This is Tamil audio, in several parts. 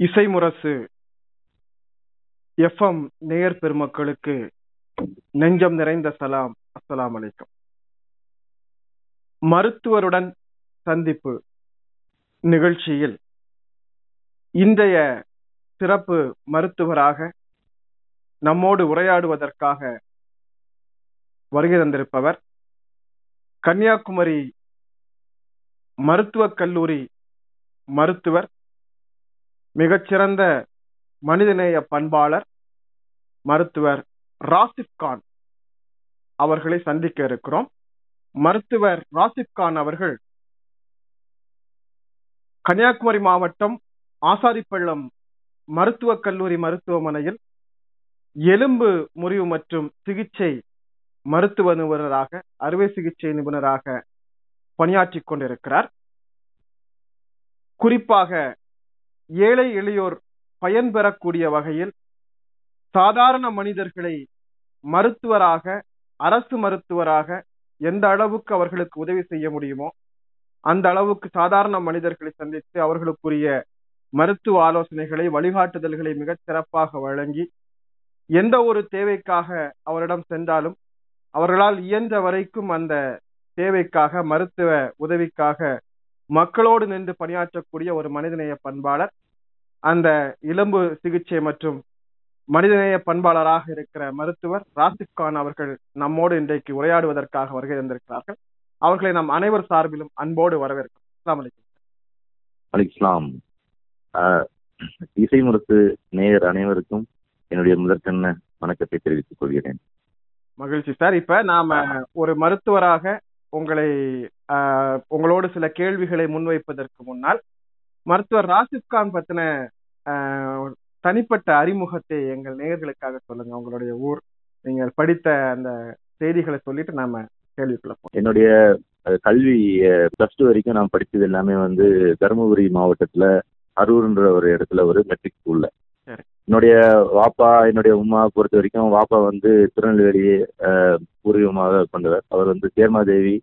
இசைமுரசு எஃப்எம் நேயர் பெருமக்களுக்கு நெஞ்சம் நிறைந்த சலாம். அஸ்லாம் அலைக்கும். மருத்துவருடன் சந்திப்பு நிகழ்ச்சியில் இன்றைய சிறப்பு மருத்துவராக நம்மோடு உரையாடுவதற்காக வருகை தந்திருப்பவர் கன்னியாகுமரி மருத்துவக் கல்லூரி மருத்துவர் மிகச்சிறந்த மனிதநேய பண்பாளர் மருத்துவர் ராசிப் கான் அவர்களை சந்திக்க இருக்கிறோம். மருத்துவர் ராசிப் கான் அவர்கள் கன்னியாகுமரி மாவட்டம் ஆசாரிப்பள்ளம் மருத்துவக் கல்லூரி மருத்துவமனையில் எலும்பு முறிவு மற்றும் சிகிச்சை மருத்துவ நிபுணராக அறுவை சிகிச்சை நிபுணராக பணியாற்றிக் கொண்டிருக்கிறார். குறிப்பாக ஏழை எளியோர் பயன்பெறக்கூடிய வகையில் சாதாரண மனிதர்களை மருத்துவராக அரசு மருத்துவராக எந்த அளவுக்கு அவர்களுக்கு உதவி செய்ய முடியுமோ அந்த அளவுக்கு சாதாரண மனிதர்களை சந்தித்து அவர்களுக்குரிய மருத்துவ ஆலோசனைகளை வழிகாட்டுதல்களை மிகச் சிறப்பாக வழங்கி எந்த ஒரு தேவைக்காக அவரிடம் சென்றாலும் அவர்களால் இயன்ற வரைக்கும் அந்த தேவைக்காக மருத்துவ உதவிக்காக மக்களோடு நின்று பணியாற்றக்கூடிய ஒரு மனிதநேய பண்பாளர் அந்த இளம்பு சிகிச்சை மற்றும் மனிதநேய பண்பாளராக இருக்கிற மருத்துவர் ராசிப் கான் அவர்கள் நம்மோடு இன்றைக்கு உரையாடுவதற்காக வருகை தந்திருக்கிறார்கள். அவர்களை நம் அனைவர் சார்பிலும் அன்போடு வரவேற்கிறோம். அஸ்லாம் வலைக்கம் அலிஸ்லாம். இசை முரசு நேயர் அனைவருக்கும் என்னுடைய முதற்கண்ண வணக்கத்தை தெரிவித்துக் கொள்கிறேன். மகிழ்ச்சி சார். இப்ப நாம ஒரு மருத்துவராக உங்களை உங்களோடு சில கேள்விகளை முன்வைப்பதற்கு முன்னால் மருத்துவர் ராசிப் கான் பத்தின தனிப்பட்ட அறிமுகத்தை எங்கள் நேயர்களுக்காக சொல்லுங்க. உங்களுடைய ஊர் நீங்கள் படித்த அந்த செய்திகளை சொல்லிட்டு நாம கேள்விக்குள்ள என்னுடைய கல்வி பிளஸ் டூ வரைக்கும் நான் படிச்சது எல்லாமே வந்து தருமபுரி மாவட்டத்துல அரூர்ன்ற ஒரு இடத்துல ஒரு மெட்ரிக் ஸ்கூல்ல என்னுடைய வாப்பா என்னுடைய உமா பொறுத்த வரைக்கும் வாப்பா வந்து திருநெல்வேலி பூர்வீகமாக கொண்டவர். அவர் வந்து சேர்மாதேவி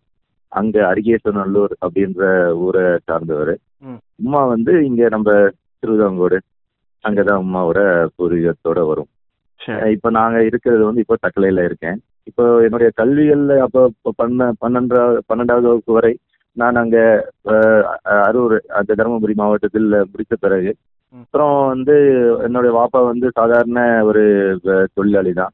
அங்க அரிகேஸ்வரநல்லூர் அப்படின்ற ஊரை சார்ந்தவர். உமா வந்து இங்க நம்ம திருவிதாங்கோடு அங்கதான் உமாவோட பூர்வீகத்தோட வரும். இப்ப நாங்க இருக்கிறது வந்து இப்போ தக்கலையில இருக்கேன். இப்போ என்னுடைய கல்விகள்ல அப்போ பண்ண பன்னெண்டா பன்னெண்டாவது வகுப்பு வரை நான் அங்க அரூர் அந்த தருமபுரி மாவட்டத்தில் முடித்த பிறகு அப்புறம் வந்து என்னுடைய வாப்பா வந்து சாதாரண ஒரு தொழிலாளி தான்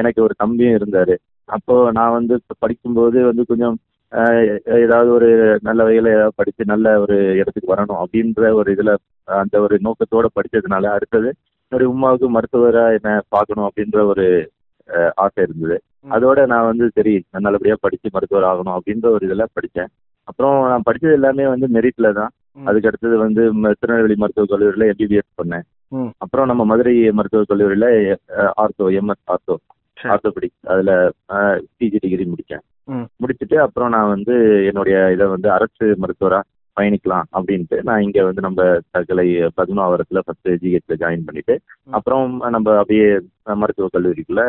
எனக்கு ஒரு தம்பியும் இருந்தாரு. அப்போ நான் வந்து படிக்கும்போது வந்து கொஞ்சம் ஏதாவது ஒரு நல்ல வகையில் ஏதாவது படித்து நல்ல ஒரு இடத்துக்கு வரணும் அப்படின்ற ஒரு இதில் அந்த ஒரு நோக்கத்தோட படித்ததுனால அடுத்தது என்னுடைய உமாவுக்கு மருத்துவராக என்ன பார்க்கணும் அப்படின்ற ஒரு ஆசை இருந்தது. அதோட நான் வந்து சரி நல்லபடியாக படித்து மருத்துவர் ஆகணும் அப்படின்ற ஒரு இதில் படித்தேன் அப்புறம் நான் படித்தது எல்லாமே வந்து மெரிட்ல தான். அதுக்கு அடுத்தது வந்து திருநெல்வேலி மருத்துவக் கல்லூரியில் எம்பிபிஎஸ் பண்ணேன். அப்புறம் நம்ம மதுரை மருத்துவக் கல்லூரியில் ஆர்த்தோ எம்எஸ் ஆர்த்தோ ஆர்த்தோபெடிக் அதில் பிஜி டிகிரி முடித்தேன் முடிச்சுட்டு அப்புறம் நான் வந்து என்னுடைய இதை வந்து அரசு மருத்துவராக பயணிக்கலாம் அப்படின்ட்டு நான் இங்கே வந்து நம்ம தக்கலை பதினாவரத்தில் ஃபஸ்ட்டு ஜிஹெச்ல ஜாயின் பண்ணிட்டு அப்புறம் நம்ம அப்படியே மருத்துவக் கல்லூரிக்குள்ள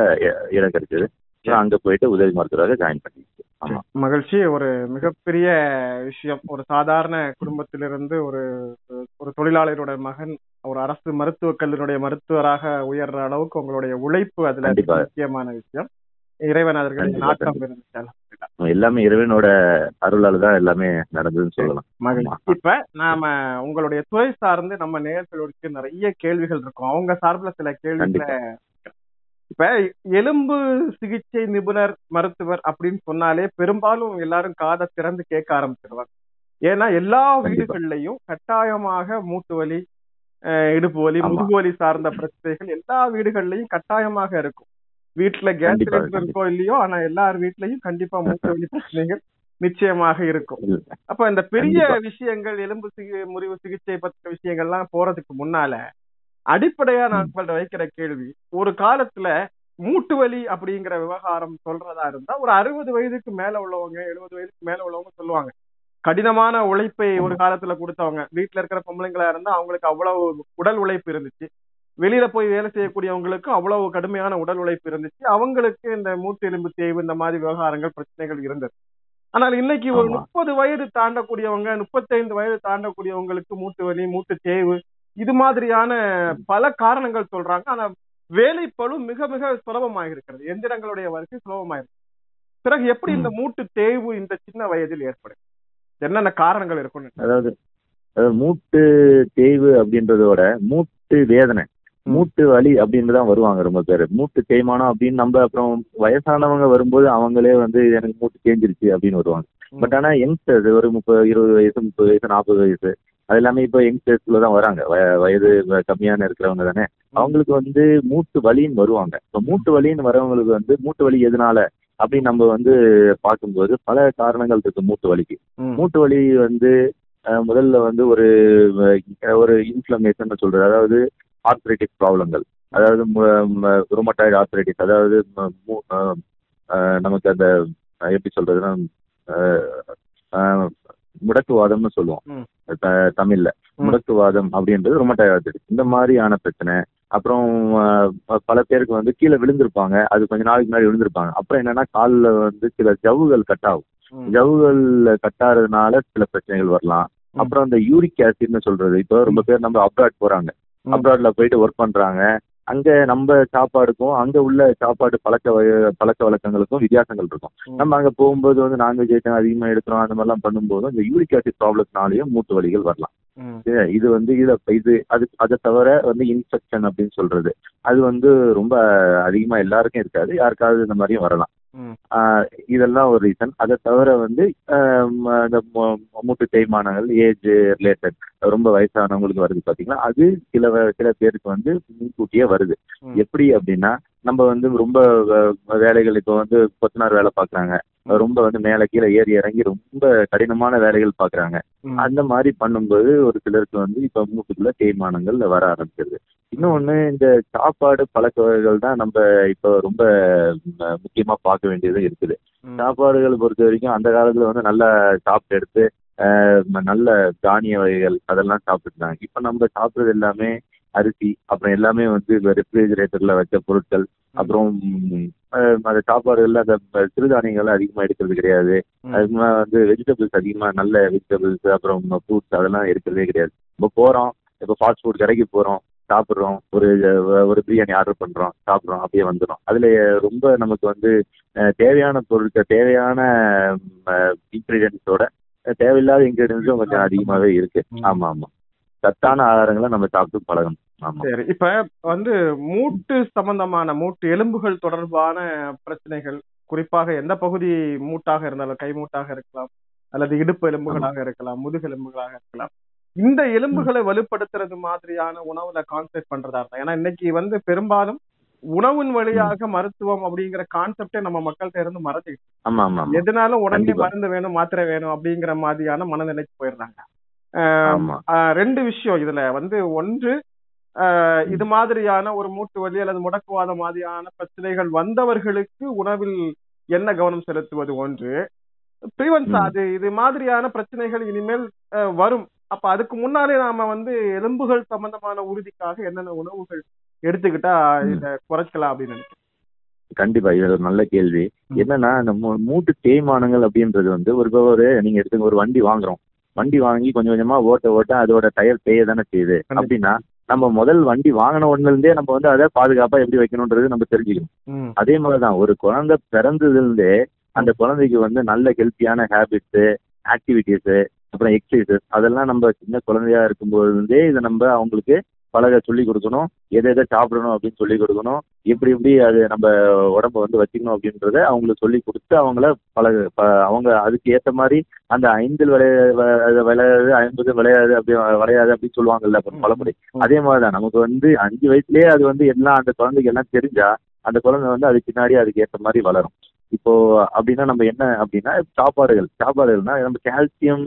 இடம் கிடைச்சது. அங்கே போயிட்டு உதவி மருத்துவராக ஜாயின் பண்ணிட்டு. மகிழ்ச்சி. ஒரு மிகப்பெரிய விஷயம். ஒரு சாதாரண குடும்பத்திலிருந்து ஒரு ஒரு தொழிலாளரோட மகன் ஒரு அரசு மருத்துவக் கல்லூரியுடைய மருத்துவராக உயர்ற அளவுக்கு உங்களுடைய உழைப்பு அதுல முக்கியமான விஷயம். இறைவன் அதற்கு நாட்டம் எல்லாமே இறைவனோட அருளால தான் எல்லாமே நடந்ததுன்னு சொல்லலாம். இப்ப நாம உங்களுடைய துறை சார்ந்து நம்ம நேயர்களுக்கு நிறைய கேள்விகள் இருக்கும். அவங்க சார்பில் சில கேள்விகளை இப்ப எலும்பு சிகிச்சை நிபுணர் மருத்துவர் அப்படின்னு சொன்னாலே பெரும்பாலும் எல்லாரும் காதை திறந்து கேட்க ஆரம்பிச்சிருவாங்க. ஏன்னா எல்லா வீடுகள்லயும் கட்டாயமாக மூட்டு வலி இடுப்பு வலி முதுகு வலி சார்ந்த பிரச்சனைகள் எல்லா வீடுகள்லயும் கட்டாயமாக இருக்கும். வீட்டுல கேஸ் சிலிண்டர் இருக்கோ இல்லையோ ஆனா எல்லார் வீட்லயும் கண்டிப்பா மூட்டு வலி பிரச்சனைகள் நிச்சயமாக இருக்கும். அப்ப இந்த பெரிய விஷயங்கள் எலும்பு முறிவு சிகிச்சை பற்றிய விஷயங்கள்லாம் போறதுக்கு முன்னால அடிப்படையா நான் உங்கள்ட்ட வைக்கிற கேள்வி ஒரு காலத்துல மூட்டு வலி அப்படிங்கிற விவகாரம் சொல்றதா இருந்தா ஒரு அறுபது வயதுக்கு மேல உள்ளவங்க எழுபது வயதுக்கு மேல உள்ளவங்க சொல்லுவாங்க. கடினமான உழைப்பை ஒரு காலத்துல கொடுத்தவங்க வீட்டுல இருக்கிற பொம்பளைங்களா இருந்தா அவங்களுக்கு அவ்வளவு உடல் உழைப்பு இருந்துச்சு. வெளியில போய் வேலை செய்யக்கூடியவங்களுக்கு அவ்வளவு கடுமையான உடல் உழைப்பு இருந்துச்சு. அவங்களுக்கு இந்த மூட்டு எலும்பு தேய்வு இந்த மாதிரி விவகாரங்கள் பிரச்சனைகள் இருந்தது. ஆனால் இன்னைக்கு ஒரு முப்பது வயது தாண்டக்கூடியவங்க முப்பத்தைந்து வயது தாண்டக்கூடியவங்களுக்கு மூட்டு வலி மூட்டு தேய்வு இது மாதிரியான பல காரணங்கள் சொல்றாங்க. ஆனா வேலைப்பளு மிக மிக சுலபமாக இருக்கிறது எந்திரங்களுடைய வருகை சுலபமாக இருக்கு பிறகு எப்படி இந்த மூட்டு தேய்வு இந்த சின்ன வயதில் ஏற்படும்? என்னென்ன காரணங்கள் இருக்கும் அதாவது அதாவது மூட்டு தேய்வு அப்படின்றதோட மூட்டு வேதனை. மூட்டு வலி அப்படின்னு தான் வருவாங்க ரொம்ப பேர். மூட்டு தேய்மானம் அப்படின்னு நம்ம அப்புறம் வயசானவங்க வரும்போது அவங்களே வந்து எனக்கு மூட்டு தேஞ்சிருச்சு அப்படின்னு வருவாங்க. பட் ஆனா யங்ஸ்டர்ஸ் ஒரு முப்பது இருபது வயசு முப்பது வயசு நாற்பது வயசு அது எல்லாமே இப்போ யங்ஸ்டர்ஸ்ல தான் வராங்க. வய- வயது கம்மியான இருக்கிறவங்க தானே. அவங்களுக்கு வந்து மூட்டு வலின்னு வருவாங்க. இப்போ மூட்டு வலின்னு வரவங்களுக்கு வந்து மூட்டு வலி எதனால அப்படின்னு நம்ம வந்து பார்க்கும்போது பல காரணங்கள் இருக்கு மூட்டு வலிக்கு. மூட்டு வலி வந்து முதல்ல வந்து ஒரு ஒரு இன்ஃப்ளமேஷன் சொல்றது. அதாவது ஆர்த்ரைட்டிஸ் ப்ராப்ளங்கள் அதாவது ருமட்டாய்டு ஆர்த்ரைட்டிஸ் அதாவது நமக்கு அந்த எப்படி சொல்றதுன்னா முடக்குவாதம்னு சொல்லுவோம். தமிழ்ல. முடக்குவாதம் அப்படின்றது ருமட்டாய்டு ஆர்த்ரைட்டிஸ் இந்த மாதிரியான பிரச்சனை. அப்புறம் பல பேருக்கு வந்து கீழே விழுந்திருப்பாங்க. அது கொஞ்ச நாளைக்கு முன்னாடி விழுந்திருப்பாங்க. அப்புறம் என்னன்னா காலில் வந்து சில ஜவ்வுகள் கட் ஆகும். ம். ஜவ்வுகள் கட்டாததுனால சில பிரச்சனைகள் வரலாம். அப்புறம் அந்த யூரிக் ஆசிட்னு சொல்றது. இப்போ ரொம்ப பேர் நம்ம அப்ராட் போறாங்க. அப்ராட்ல போயிட்டு ஒர்க் பண்றாங்க. அங்க நம்ம சாப்பாடுக்கும் அங்க உள்ள சாப்பாடு பழக்க பழக்க வழக்கங்களுக்கும் வித்தியாசங்கள் இருக்கும். நம்ம அங்க போகும்போது வந்து நான்வெஜ் ஐட்டம் அதிகமா எடுக்கிறோம் அந்த மாதிரிலாம் பண்ணும்போது இந்த யூரிக் ஆசிட் ப்ராப்ளத்தினாலையும் மூட்டு வலிகள் வரலாம். இது- வந்து இத இது அது அதை தவிர வந்து இன்ஃபெக்ஷன் அப்படின்னு சொல்றது. அது வந்து ரொம்ப அதிகமா எல்லாருக்கும் இருக்காது. யாருக்காவது இந்த மாதிரியும் வரலாம். இதெல்லாம் ஒரு ரீசன் அதை தவிர வந்து இந்த மூட்டு தேய்மானங்கள் ஏஜ் ரிலேட்டட் ரொம்ப வயசானவங்களுக்கு வருது பாத்தீங்கன்னா அது சில சில பேருக்கு வந்து முன்கூட்டியே வருது. எப்படி அப்படின்னா நம்ம வந்து ரொம்ப வேலைகள் இப்போ வந்து கொத்தனார் வேலை பார்க்குறாங்க ரொம்ப வந்து மேலே கீழே ஏறி இறங்கி ரொம்ப கடினமான வேலைகள் பார்க்குறாங்க ம். அந்த மாதிரி பண்ணும்போது ஒரு சிலருக்கு வந்து இப்போ மூட்டுக்குள்ள தேய்மானங்கள் வர ஆரம்பிச்சிருது இன்னொன்று இந்த சாப்பாடு பழக்க வகைகள் தான் நம்ம இப்போ ரொம்ப முக்கியமா பார்க்க வேண்டியது இருக்குது. சாப்பாடுகள் பொறுத்த வரைக்கும் அந்த காலத்துல வந்து நல்லா சாப்பிட்டு எடுத்து நல்ல தானிய வகைகள் அதெல்லாம் சாப்பிட்டுருந்தாங்க இப்போ நம்ம சாப்பிட்றது எல்லாமே அரிசி அப்புறம் எல்லாமே வந்து ரெஃப்ரிஜிரேட்டர்ல வச்ச பொருட்கள் அப்புறம் அந்த சாப்பாடுகள்ல அந்த ப- சிறுதானியங்கள் அதிகமா எடுக்கிறது கிடையாது. ம். அதுமா வந்து வெஜிடபிள்ஸ் அதிகமா நல்ல வெஜிடபிள்ஸ் அப்புறம் ஃப்ரூட்ஸ் அதெல்லாம் எடுக்கிறதே கிடையாது. இப்போ போறோம் இப்போ ஃபாஸ்ட் ஃபுட் கடைக்கு போறோம் சாப்பிட்றோம் ஒரு ஒரு பிரியாணி ஆர்டர் பண்றோம் சாப்பிட்றோம் அப்படியே வந்துடும் அதுல ரொம்ப நமக்கு வந்து தேவையான பொருட்கள் தேவையான இன்கிரீடியன்ஸோட தேவையில்லாத இன்கிரீடியன்ஸும் கொஞ்சம் அதிகமாவே இருக்கு. ஆமா ஆமா. சத்தான ஆகாரங்களை நம்ம சாப்பிட்டு பழகணும். சரி இப்ப வந்து மூட்டு சம்பந்தமான மூட்டு எலும்புகள் தொடர்பான பிரச்சனைகள் குறிப்பாக எந்த பகுதி மூட்டாக இருந்தாலும் கை மூட்டாக இருக்கலாம் அல்லது இடுப்பு எலும்புகளாக இருக்கலாம் முதுகு எலும்புகளாக இருக்கலாம். இந்த எலும்புகளை வலுப்படுத்துறது மாதிரியான உணவுல கான்செப்ட் பண்றதா இருந்தா ஏன்னா இன்னைக்கு வந்து பெரும்பாலும் உணவின் வழியாக மருத்துவம் அப்படிங்கிற கான்செப்டே நம்ம மக்கள்கிட்ட இருந்து மறந்துக்கிட்டு ஆமா ஆமா ஆமா. எதுனாலும் உடனே. மருந்து வேணும் மாத்திரை வேணும் அப்படிங்கிற மாதிரியான மனநிலைக்கு போயிடுறாங்க. ரெண்டு விஷயம் இதுல. வந்து ஒன்று இது மாதிரியான ஒரு மூட்டு வலி அல்லது முடக்குவாத மாதிரியான பிரச்சனைகள் வந்தவர்களுக்கு உணவில் என்ன கவனம் செலுத்துவது ஒன்று. ப்ரிவென்ஸ். அது இது மாதிரியான பிரச்சனைகள் இனிமேல் வரும். அப்ப அதுக்கு முன்னாலே நாம வந்து எலும்புகள் சம்பந்தமான உறுதிக்காக என்னென்ன உணவுகள் எடுத்துக்கிட்டா. இத குறைக்கலாம் அப்படின்னு நினைக்கிறேன். கண்டிப்பா இது ஒரு நல்ல கேள்வி. என்னன்னா இந்த மூ- மூட்டு தேய்மானங்கள் அப்படின்றது வந்து ஒரு ஒரு நீங்க எடுத்துங்க ஒரு வண்டி வாங்குறோம். வண்டி வாங்கி கொஞ்சம் கொஞ்சமா ஓட்ட ஓட்ட அதோட டயர் தேய தானே செய்யுது. அப்படின்னா நம்ம முதல் வண்டி வாங்கின ஒண்ணுல இருந்தே நம்ம வந்து அதை பாதுகாப்பா எப்படி வைக்கணும்ன்றது நம்ம தெரிஞ்சுக்கணும். அதே மாதிரிதான் ஒரு குழந்தை பிறந்ததுல இருந்தே அந்த குழந்தைக்கு வந்து நல்ல ஹெல்த்தியான ஹேபிட்ஸ் ஆக்டிவிட்டிஸ் அப்புறம் எக்ஸசைசஸ் அதெல்லாம் நம்ம சின்ன குழந்தையா இருக்கும்போது இருந்தே இதை நம்ம அவங்களுக்கு பழக சொல்லி கொடுக்கணும். எதை எதை சாப்பிடணும் அப்படின்னு சொல்லி கொடுக்கணும். எப்படி எப்படி அது நம்ம உடம்ப வந்து வச்சுக்கணும் அப்படின்றத அவங்களுக்கு சொல்லி கொடுத்து அவங்கள பழக அவங்க அதுக்கு ஏற்ற மாதிரி அந்த ஐந்தில் விளைய வ- விளையாது ஐம்பது விளையாது அப்படி விளையாது அப்படின்னு சொல்லுவாங்கல்ல அப்புறம் பழமொழி. அதே மாதிரிதான் நமக்கு வந்து அஞ்சு வயசுலயே அது வந்து எல்லாம் அந்த குழந்தைக்கு எல்லாம் தெரிஞ்சா அந்த குழந்தை வந்து அதுக்கு பின்னாடி அதுக்கு ஏற்ற மாதிரி வளரும். இப்போ அப்படின்னா நம்ம என்ன அப்படின்னா சாப்பாடுகள் சாப்பாடுகள்னா நம்ம கால்சியம்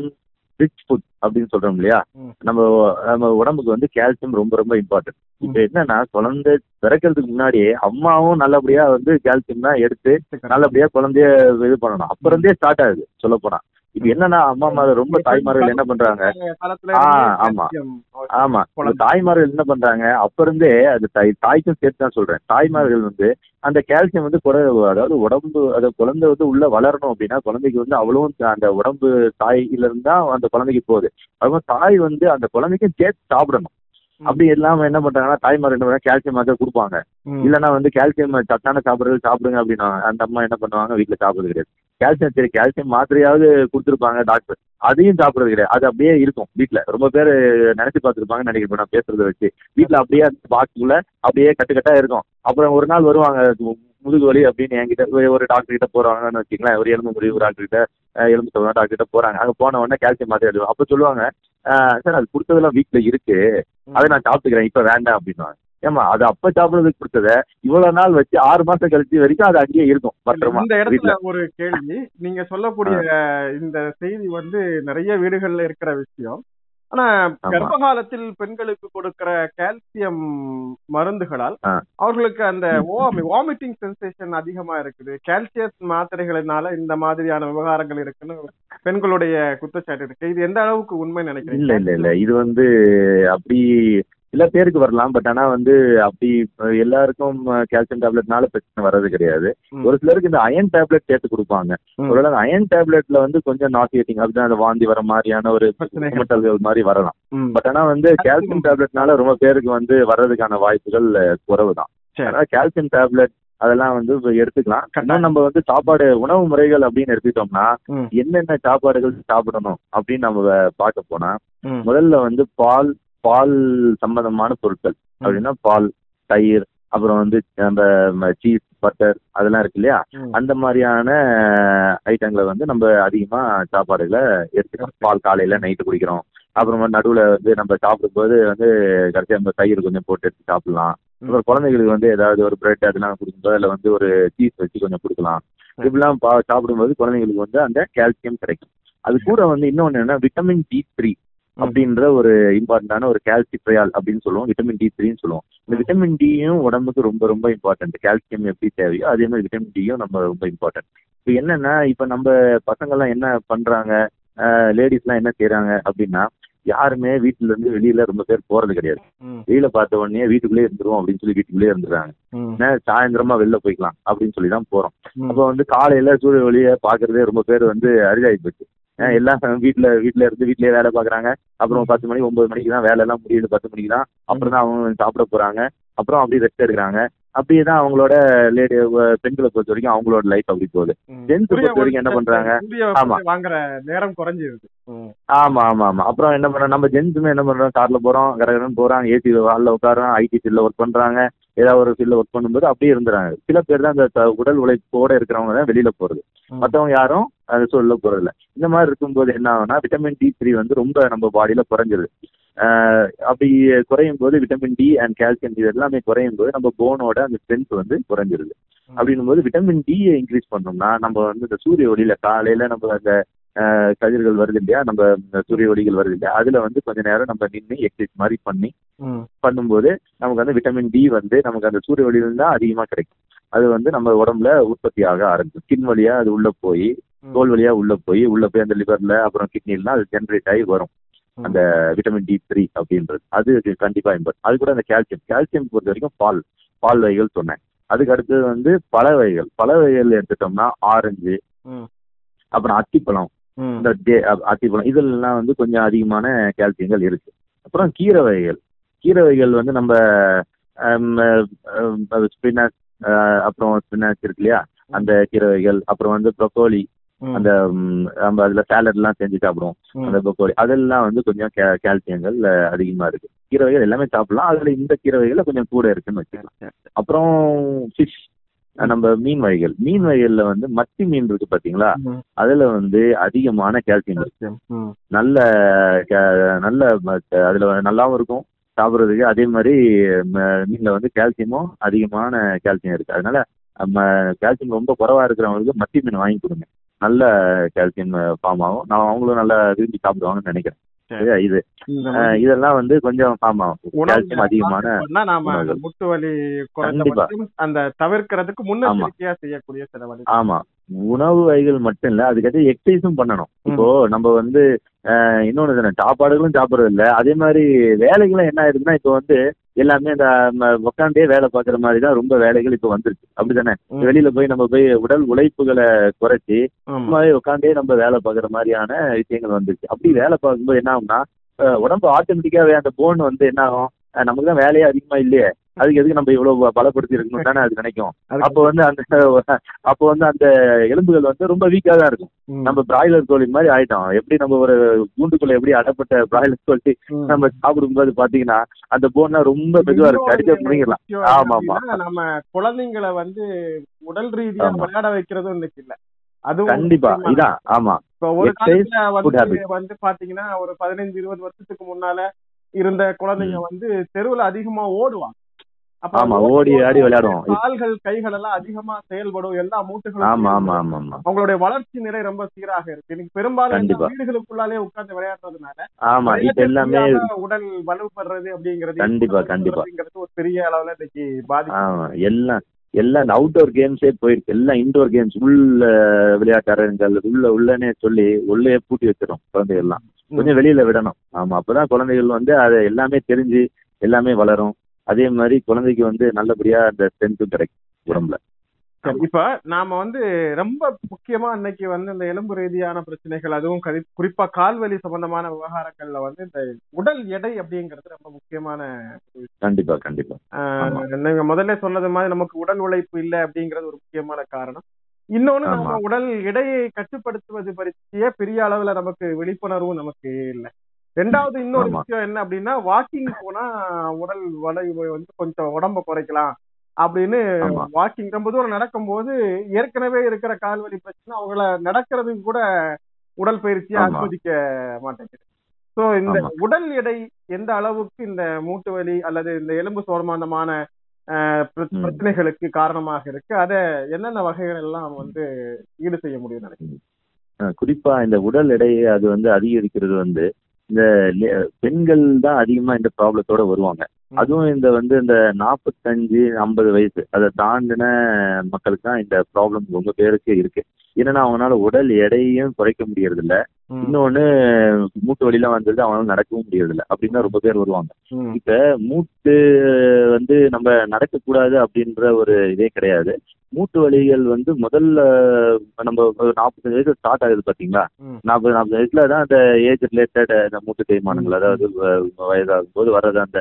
ரிச் ஃபுட் அப்படின்னு சொல்றோம் இல்லையா. நம்ம நம்ம உடம்புக்கு வந்து கால்சியம் ரொம்ப ரொம்ப இம்பார்ட்டன்ட் இப்போ என்னன்னா குழந்தை பிறக்கிறதுக்கு முன்னாடியே அம்மாவும் நல்லபடியா வந்து கால்சியம் தான் எடுத்து நல்லபடியா குழந்தைய இது பண்ணணும். அப்ப இருந்தே ஸ்டார்ட் ஆகுது சொல்ல போனா இப்ப என்னன்னா அம்மா மாதிரி ரொம்ப தாய்மார்கள் என்ன பண்றாங்க? ஆமா. ஆமா. தாய்மார்கள் என்ன பண்றாங்க? அப்ப இருந்தே அது தாய் தாய்க்கும் சேர்த்து தான் சொல்றேன். தாய்மார்கள் வந்து அந்த கால்சியம் வந்து குறை அதாவது உடம்பு அது குழந்தை வந்து உள்ள வளரணும் அப்படின்னா குழந்தைக்கு வந்து அவ்வளவும் அந்த உடம்பு தாயில இருந்தா அந்த குழந்தைக்கு போகுது. அதுவும் தாய் வந்து அந்த குழந்தைக்கும் சேர்த்து சாப்பிடணும். அப்படி இல்லாம என்ன பண்றாங்கன்னா தாய்மார் என்ன கால்சியம் மாத்திரை கொடுப்பாங்க. இல்லைன்னா வந்து கால்சியம் சத்தான சாப்பிடுறது சாப்பிடுங்க அப்படின்னா அந்த அம்மா என்ன பண்ணுவாங்க? வீட்டுல சாப்பிடுறது கிடையாது. கால்சியம் சரி கால்சியம் மாத்திரையாவது கொடுத்துருப்பாங்க டாக்டர் அதையும் சாப்பிட்றது கிடையாது. அது அப்படியே இருக்கும் வீட்டில் ரொம்ப பேர் நினைச்சு பார்த்துருப்பாங்கன்னு நினைக்கிறேன். நான் பேசுறத வச்சு. வீட்டில் அப்படியே அந்த பாக்ஸுக்குள்ள அப்படியே கட்டுக்கட்டா இருக்கும். அப்புறம் ஒரு நாள் வருவாங்க முதுகு வலி அப்படின்னு என்கிட்ட ஒரு- டாக்டர் கிட்ட போறாங்கன்னு வச்சுக்கலாம் ஒரு எலும்பு முறிவு டாக்டர் கிட்ட எலும்பு சொல்லுவாங்க டாக்டர் கிட்ட போறாங்க. அங்கே போன உடனே கால்சியம் மாத்திரை எடுக்கும் அப்போ சொல்லுவாங்க சார் அது கொடுத்ததெல்லாம் வீட்டில் இருக்கு. அதை நான் சாப்பிட்டுக்கிறேன். இப்போ வேண்டாம் அப்படின்னு ஏமா அது அப்ப சாப்பிடுறதுக்கு கொடுத்தத இவ்வளவு நாள் வச்சு ஆறு மாசம் கழிச்சு வரைக்கும் அது அங்கேயே இருக்கும் பத்திரமா. இந்த இடத்துல ஒரு கேள்வி. நீங்க சொல்லக்கூடிய இந்த செய்தி வந்து நிறைய வீடுகள்ல இருக்கிற விஷயம். ஆனா ஆமா. கர்ப்ப காலத்தில் பெண்களுக்கு கொடுக்கிற கால்சியம் மருந்துகளால். அவர்களுக்கு அந்த வாமிட்டிங் சென்சேஷன் அதிகமா இருக்குது. கால்சியம் மாத்திரைகளினால இந்த மாதிரியான விவகாரங்கள் இருக்குன்னு பெண்களுடைய குற்றச்சாட்டு இருக்கு. இது எந்த அளவுக்கு உண்மை இல்ல நினைக்கிறீங்க இல்ல இல்ல. இது வந்து அப்படி சில பேருக்கு வரலாம் பட் ஆனா வந்து அப்படி எல்லாருக்கும் கால்சியம் டேப்லெட்னால பிரச்சனை வர்றது கிடையாது. ஒரு சிலருக்கு இந்த அயன் டேப்லெட் சேர்த்து கொடுப்பாங்க. ஒருவேளை அயன் டேப்லெட்ல வந்து கொஞ்சம் நாசியேட்டிங் அப்படிதான் அந்த வாந்தி வர மாதிரியான ஒரு. குமட்டல்கள் மாதிரி வரலாம். பட் ஆனா வந்து கால்சியம் டேப்லெட்னால ரொம்ப பேருக்கு வந்து வர்றதுக்கான வாய்ப்புகள் குறைவு தான். அதனால கால்சியம் டேப்லெட் அதெல்லாம் வந்து எடுத்துக்கலாம் இன்னும் நம்ம வந்து சாப்பாடு உணவு முறைகள் அப்படின்னு எடுத்துக்கிட்டோம்னா ம். என்னென்ன சாப்பாடுகள் சாப்பிடணும் அப்படின்னு நம்ம பார்க்க போனா. முதல்ல வந்து பால் பால் சம்பந்தமான பொருட்கள். அப்படின்னா பால் தயிர் அப்புறம் வந்து நம்ம சீஸ் பட்டர் அதெல்லாம் இருக்கு இல்லையா. அந்த மாதிரியான ஐட்டங்களை வந்து நம்ம அதிகமா சாப்பாடுகளை எடுத்துக்கிறோம். பால் காலையில நைட்டு குடிக்கிறோம். அப்புறமா நடுவுல வந்து நம்ம சாப்பிடும்போது வந்து கடைசியா நம்ம தயிர் கொஞ்சம் போட்டு எடுத்து சாப்பிடலாம். அப்புறம் குழந்தைகளுக்கு வந்து ஏதாவது ஒரு பிரெட் அதெல்லாம் கொடுக்கும்போது அதில் வந்து ஒரு சீஸ் வச்சு கொஞ்சம் கொடுக்கலாம். இப்படிலாம் பா சாப்பிடும்போது குழந்தைங்களுக்கு வந்து அந்த கால்சியம் கிடைக்கும். அது கூட வந்து இன்னொன்று என்ன விட்டமின் டி த்ரீ அப்படின்ற ஒரு இம்பார்ட்டன்டான ஒரு கால்சிட்ரையால் அப்படின்னு சொல்லுவோம். விட்டமின் டி த்ரீன்னு சொல்லுவோம். இந்த விட்டமின் டியும் உடம்புக்கு ரொம்ப ரொம்ப இம்பார்ட்டன்ட் கால்சியம் எப்படி தேவையோ அதே மாதிரி விட்டமின் டியும் நம்ம ரொம்ப இம்பார்ட்டன்ட் இப்போ என்னன்னா இப்போ நம்ம பசங்கள்லாம் என்ன பண்றாங்க? லேடிஸ்லாம் என்ன செய்றாங்க அப்படின்னா யாருமே வீட்டுல இருந்து வெளியில ரொம்ப பேர் போறது கிடையாது. ம். வெயில பார்த்த உடனே வீட்டுக்குள்ளே இருந்துருவோம் அப்படின்னு சொல்லி வீட்டுக்குள்ளே இருந்துறாங்க சாயந்தரமா வெளில போய்க்கலாம் அப்படின்னு சொல்லி தான் போறோம். அப்போ வந்து காலையில சூரிய ஒளிய பாக்குறதே ரொம்ப பேர் வந்து அரிதாகி போச்சு எல்லாம் வீட்டுல வீட்டுல இருந்து வீட்லயே வேலை பாக்குறாங்க. அப்புறம் பத்து மணி ஒன்பது மணிக்கு தான் வேலை எல்லாம் முடியுது பத்து மணிக்கு தான். அப்புறம் தான் அவங்க சாப்பிட போறாங்க. அப்புறம் அப்படியே ரெஸ்ட் எடுக்கிறாங்க. அப்படியே தான் அவங்களோட லேடி பெண்களை பொறுத்த வரைக்கும் அவங்களோட லைஃப் அப்படி போகுது. சூரிய பொறுத்த வரைக்கும் என்ன பண்றாங்க? ஆமா. வாங்குற நேரம் குறைஞ்சிருது. ஆமா ஆமா ஆமா. அப்புறம் என்ன பண்றோம்? நம்ம ஜென்ஸுமே என்ன பண்றோம்? கார்ல போறோம் கடகடன்னு போறாங்க ஏசி ஹாலில் உட்காரோம் ஐடி ஃபீல்ட்ல ஒர்க் பண்றாங்க ஏதாவது ஒரு ஃபீல்ட்ல ஒர்க் பண்ணும்போது அப்படியே இருந்துறாங்க. சில பேர் தான் அந்த உடல் உழைப்போட இருக்கிறவங்க தான் வெளியில போறது. மற்றவங்க யாரும் அது சொல்ல போறது இல்ல இந்த மாதிரி இருக்கும்போது என்ன ஆகும்னா விட்டமின் டி த்ரீ வந்து ரொம்ப நம்ம பாடியில குறைஞ்சிருது. அப்படி குறையும் போது விட்டமின் டி அண்ட் கால்சியம் இது எல்லாமே குறையும் போது நம்ம போனோட அந்த ஸ்ட்ரென்த் வந்து குறைஞ்சிருது. அப்படின்னும் போது விட்டமின் டியை இன்க்ரீஸ் பண்ணோம்னா நம்ம வந்து இந்த சூரிய ஒளியில காலையில நம்ம அந்த கதிர்கள் வருது இல்லையா? நம்ம சூரிய ஒளிகள் வருது இல்லையா? அதுல வந்து கொஞ்ச நேரம் நம்ம நின்று எக்ஸசைஸ் மாதிரி பண்ணி. பண்ணும்போது நமக்கு வந்து விட்டமின் டி வந்து நமக்கு அந்த சூரிய ஒளியில தான் அதிகமா கிடைக்கும். அது வந்து நம்ம உடம்புல உற்பத்தி ஆக ஆரம்பிக்கும். ஸ்கின் வழியா அது உள்ள போய். தோல் வழியா உள்ள போய் உள்ள போய் அந்த லிவர்ல அப்புறம் கிட்னிலாம் அது ஜென்ரேட் ஆகி வரும். அந்த விட்டமின் டி த்ரீ அப்படின்றது. அது கண்டிப்பா இம்பார்ட் அது கூட அந்த கால்சியம் கால்சியம் பொறுத்த வரைக்கும் பால் பால் வகைகள் சொன்னேன். அதுக்கு அடுத்தது வந்து பழ வகைகள். பழ வகைகள் எடுத்துட்டோம்னா ஆரஞ்சு. அப்புறம் அத்திப்பழம். இந்த அத்திப்பழம். இதெல்லாம் வந்து கொஞ்சம் அதிகமான கால்சியங்கள் இருக்கு. அப்புறம் கீரை வகைகள். கீரை வகைகள் வந்து நம்ம ஸ்பினாச் அப்புறம் ஸ்பினாச் இருக்கு இல்லையா? அந்த கீரை வகைகள். அப்புறம் வந்து ப்ரொக்கோலி. அந்த நம்ம அதுல சாலட் எல்லாம் செஞ்சு சாப்பிடுவோம். அந்த ப்ரொக்கோலி அதெல்லாம் வந்து கொஞ்சம் கால்சியங்கள் அதிகமா இருக்கு. கீரை வகைகள் எல்லாமே சாப்பிடலாம். அதுல இந்த கீரை வகைகள் கொஞ்சம் கூட இருக்குன்னு வச்சுக்கலாம். அப்புறம் ஃபிஷ் நம்ம மீன் வகைகள். மீன் வகைகள்ல வந்து மத்தி மீன் இருக்கு பாத்தீங்களா. அதுல வந்து அதிகமான கால்சியம் இருக்கு. நல்ல நல்ல அதுல நல்லாவும் இருக்கும். சாப்பிட்றதுக்கு அதே மாதிரி மீன்ல வந்து கால்சியமும் அதிகமான கால்சியம் இருக்கு. அதனால நம்ம கால்சியம் ரொம்ப குறைவா இருக்கிறவங்களுக்கு மத்தி மீன் வாங்கி கொடுங்க. நல்ல கால்சியம் ஃபார்ம் ஆகும். நான் அவங்களும் நல்லா விரும்பி சாப்பிடுவாங்கன்னு நினைக்கிறேன். சரி. சரியா? இது இதெல்லாம் வந்து கொஞ்சம் ஆமா கால்சியம் அதிகமான நாம. முட்டு வலி அந்த தவிர்க்கிறதுக்கு முன்னெச்சரிக்கையா செய்யக்கூடிய சில வழி ஆமா. உணவு வகைகள் மட்டும் இல்ல அதுக்கடுத்து எக்ஸசைஸும் பண்ணணும். இப்போ நம்ம வந்து இன்னொன்னு தானே சாப்பாடுகளும் சாப்பிடுறது இல்ல. அதே மாதிரி வேலைகளும் என்ன ஆயிடுதுன்னா இப்போ வந்து எல்லாமே இந்த ம, உக்காந்தே வேலை பார்க்குற மாதிரி தான் ரொம்ப வேலைகள் இப்போ வந்துருச்சு. அப்படிதானே ம். வெளியில போய் நம்ம போய் உடல் உழைப்புகளை குறைச்சி. சும்மாவே உட்காந்தே நம்ம வேலை பார்க்குற மாதிரியான விஷயங்கள் வந்துருச்சு. அப்படி வேலை பார்க்கும்போது என்ன ஆகும்னா உடம்பு ஆட்டோமேட்டிக்காவே அந்த போன் வந்து என்ன ஆகும்? நமக்கு தான் வேலையே அதிகமா இல்லையே. அதுக்கு எதுக்கு நம்ம இவ்வளவு பலப்படுத்தி இருக்கணும் தானே அது நினைக்கும். அப்போ வந்து அந்த அப்போ வந்து அந்த எலும்புகள் வந்து ரொம்ப வீக்கா தான் இருக்கும். நம்ம பிராய்லர் கோழி மாதிரி ஆயிட்டோம். எப்படி நம்ம ஒரு கூண்டுக்குள்ள எப்படி அடப்பட்ட பிராய்லர் கோழி. நம்ம சாப்பிடும்போது பாத்தீங்கன்னா அந்த போன்லாம் ரொம்ப மெதுவா இருக்கு விஷயம் என்ன ஆமா, ஆமா. நம்ம குழந்தைங்களை வந்து உடல் ரீதியா. விளையாட வைக்கிறதும் இன்னைக்கு இல்ல. அதுவும் கண்டிப்பா. இதான். ஆமா. இப்ப ஒரு காலத்துல வந்து பாத்தீங்கன்னா ஒரு பதினஞ்சு இருபது வருஷத்துக்கு முன்னால இருந்த குழந்தைங்க வந்து தெருவுல அதிகமா ஓடுவாங்க. ஆமா ஓடி ஆடி விளையாடுவோம். கால்கள் கைகள் எல்லாம் அதிகமா செயல்படும். எல்லா மூட்டுகளும் ஆமா ஆமா. ஆமா ஆமா. அவங்களுடைய வளர்ச்சி நிலை ரொம்ப சீராக இருக்கு. இன்னைக்கு பெரும்பாலும். வீடுகளுக்குள்ளாலே உட்கார்ந்து விளையாடுறதுனால ஆமா விளையாட்டு எல்லாமே உடல் வலுப்படுறது அப்படிங்கிறது கண்டிப்பா, கண்டிப்பா. ஒரு பெரிய அளவுல இன்னைக்கு பாதிப்பு. ஆமா எல்லாம் எல்லாம் அவுட்டோர் கேம்ஸே போயிருக்கு. எல்லாம் இன்டோர் கேம்ஸ் உள்ள விளையாட்டரங்கள் உள்ள உள்ளனே சொல்லி உள்ளே பூட்டி வச்சிடும் குழந்தைகள் எல்லாம் கொஞ்சம் வெளியில விடணும். ஆமா அப்பதான் குழந்தைகள் வந்து அதை எல்லாமே தெரிஞ்சு எல்லாமே வளரும். அதே மாதிரி குழந்தைக்கு வந்து நல்லபடியா அந்த ஸ்ட்ரென்த்தும் கிடைக்கும் உடம்புல. இப்ப நாம வந்து ரொம்ப முக்கியமா இன்னைக்கு வந்து இந்த எலும்பு ரீதியான பிரச்சனைகள் அதுவும் குறிப்பா கால்வலி சம்பந்தமான விவகாரங்கள்ல வந்து இந்த உடல் எடை அப்படிங்கிறது ரொம்ப முக்கியமான கண்டிப்பா கண்டிப்பா. நீங்க முதல்ல சொன்னது மாதிரி நமக்கு உடல் உழைப்பு இல்லை அப்படிங்கிறது ஒரு முக்கியமான காரணம். இன்னொன்னு நம்ம. உடல் எடையை கட்டுப்படுத்துவது பற்றிய பெரிய அளவுல நமக்கு விழிப்புணர்வும் நமக்கு இல்லை. ரெண்டாவது இன்னொரு. விஷயம் என்ன அப்படின்னா வாக்கிங் போனா உடல் வளைவு வந்து கொஞ்சம் உடம்ப குறைக்கலாம் அப்படின்னு. வாக்கிங் ரொம்ப தூரம் நடக்கும்போது ஏற்கனவே இருக்கிற கால்வலி பிரச்சனை அவங்கள நடக்கிறதுக்கு கூட உடல் பயிற்சியை. அனுமதிக்க மாட்டேங்குது சோ இந்த. உடல் எடை எந்த அளவுக்கு இந்த மூட்டு வலி அல்லது இந்த எலும்பு ம். பிரச்சனைகளுக்கு காரணமாக இருக்கு அத என்னென்ன வகைகள் எல்லாம் வந்து ஈடு செய்ய முடியும் நினைக்கிறேன் குறிப்பா இந்த உடல் எடையை அது வந்து அதிகரிக்கிறது வந்து இந்த பெண்கள் தான் அதிகமா இந்த ப்ராப்ளத்தோட வருவாங்க. அதுவும் இந்த வந்து இந்த நாற்பத்தஞ்சு ஐம்பது வயசு அதை தாண்டின மக்களுக்கு தான் இந்த ப்ராப்ளம் ரொம்ப பேருக்கு இருக்கு. என்னன்னா அவங்களால உடல் எடையும் குறைக்க முடியறது இல்ல. இன்னொன்னு மூட்டு வலிலாம் வந்தது அவங்களால நடக்கவும் முடியறது இல்ல அப்படின்னு தான் ரொம்ப பேர் வருவாங்க. இப்ப மூட்டு வந்து நம்ம நடக்கக்கூடாது அப்படின்ற ஒரு இதே கிடையாது. மூட்டு வலிகள் வந்து முதல்ல நம்ம ஒரு நாற்பத்தஞ்சு வயசு ஸ்டார்ட் ஆகுது பாத்தீங்களா. நாற்பது நாற்பது வயசுல தான் அந்த ஏஜ் ரிலேட்டட் அந்த மூட்டு தேய்மானங்கள் அதாவது வயதாகும் போது வர்றது அந்த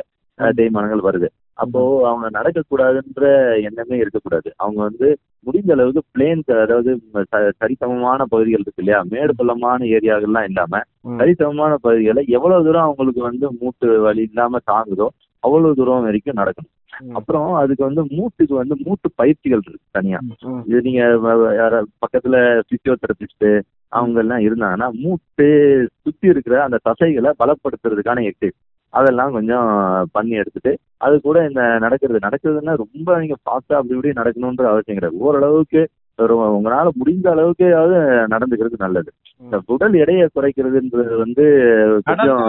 தேய்மானங்கள் வருது. அப்போ அவங்க நடக்கக்கூடாதுன்ற எண்ணமே இருக்கக்கூடாது. அவங்க வந்து முடிந்த அளவுக்கு பிளேன் அதாவது சரிசமமான பகுதிகள் இருக்கு இல்லையா? மேடு பள்ளமான ஏரியாக்கள்லாம் இல்லாம. சரிசமமான பகுதிகளை எவ்வளவு தூரம் அவங்களுக்கு வந்து மூட்டு வலி இல்லாம தாங்குதோ அவ்வளவு தூரம் வரைக்கும் நடக்கணும். அப்புறம் அதுக்கு வந்து மூட்டுக்கு வந்து மூட்டு பயிற்சிகள் இருக்கு தனியா. இது நீங்க யார பக்கத்துல பிசியோதெரபிஸ்ட் அவங்க எல்லாம் இருந்தாங்கன்னா மூட்டு சுத்தி இருக்கிற அந்த தசைகளை பலப்படுத்துறதுக்கான எக்ஸசைஸ் அதெல்லாம் கொஞ்சம் பண்ணி எடுத்துட்டு அது கூட இந்த நடக்கிறது. நடக்கிறதுன்னா ரொம்ப நீங்க ஃபாஸ்டா அப்படி இப்படி நடக்கணுன்ற அவசியம் கிடையாது. ஓரளவுக்கு ஒரு உங்களால முடிந்த அளவுக்காவது நடந்துக்கிறது நல்லது. இந்த உடல் எடையை குறைக்கிறதுன்றது வந்து கொஞ்சம்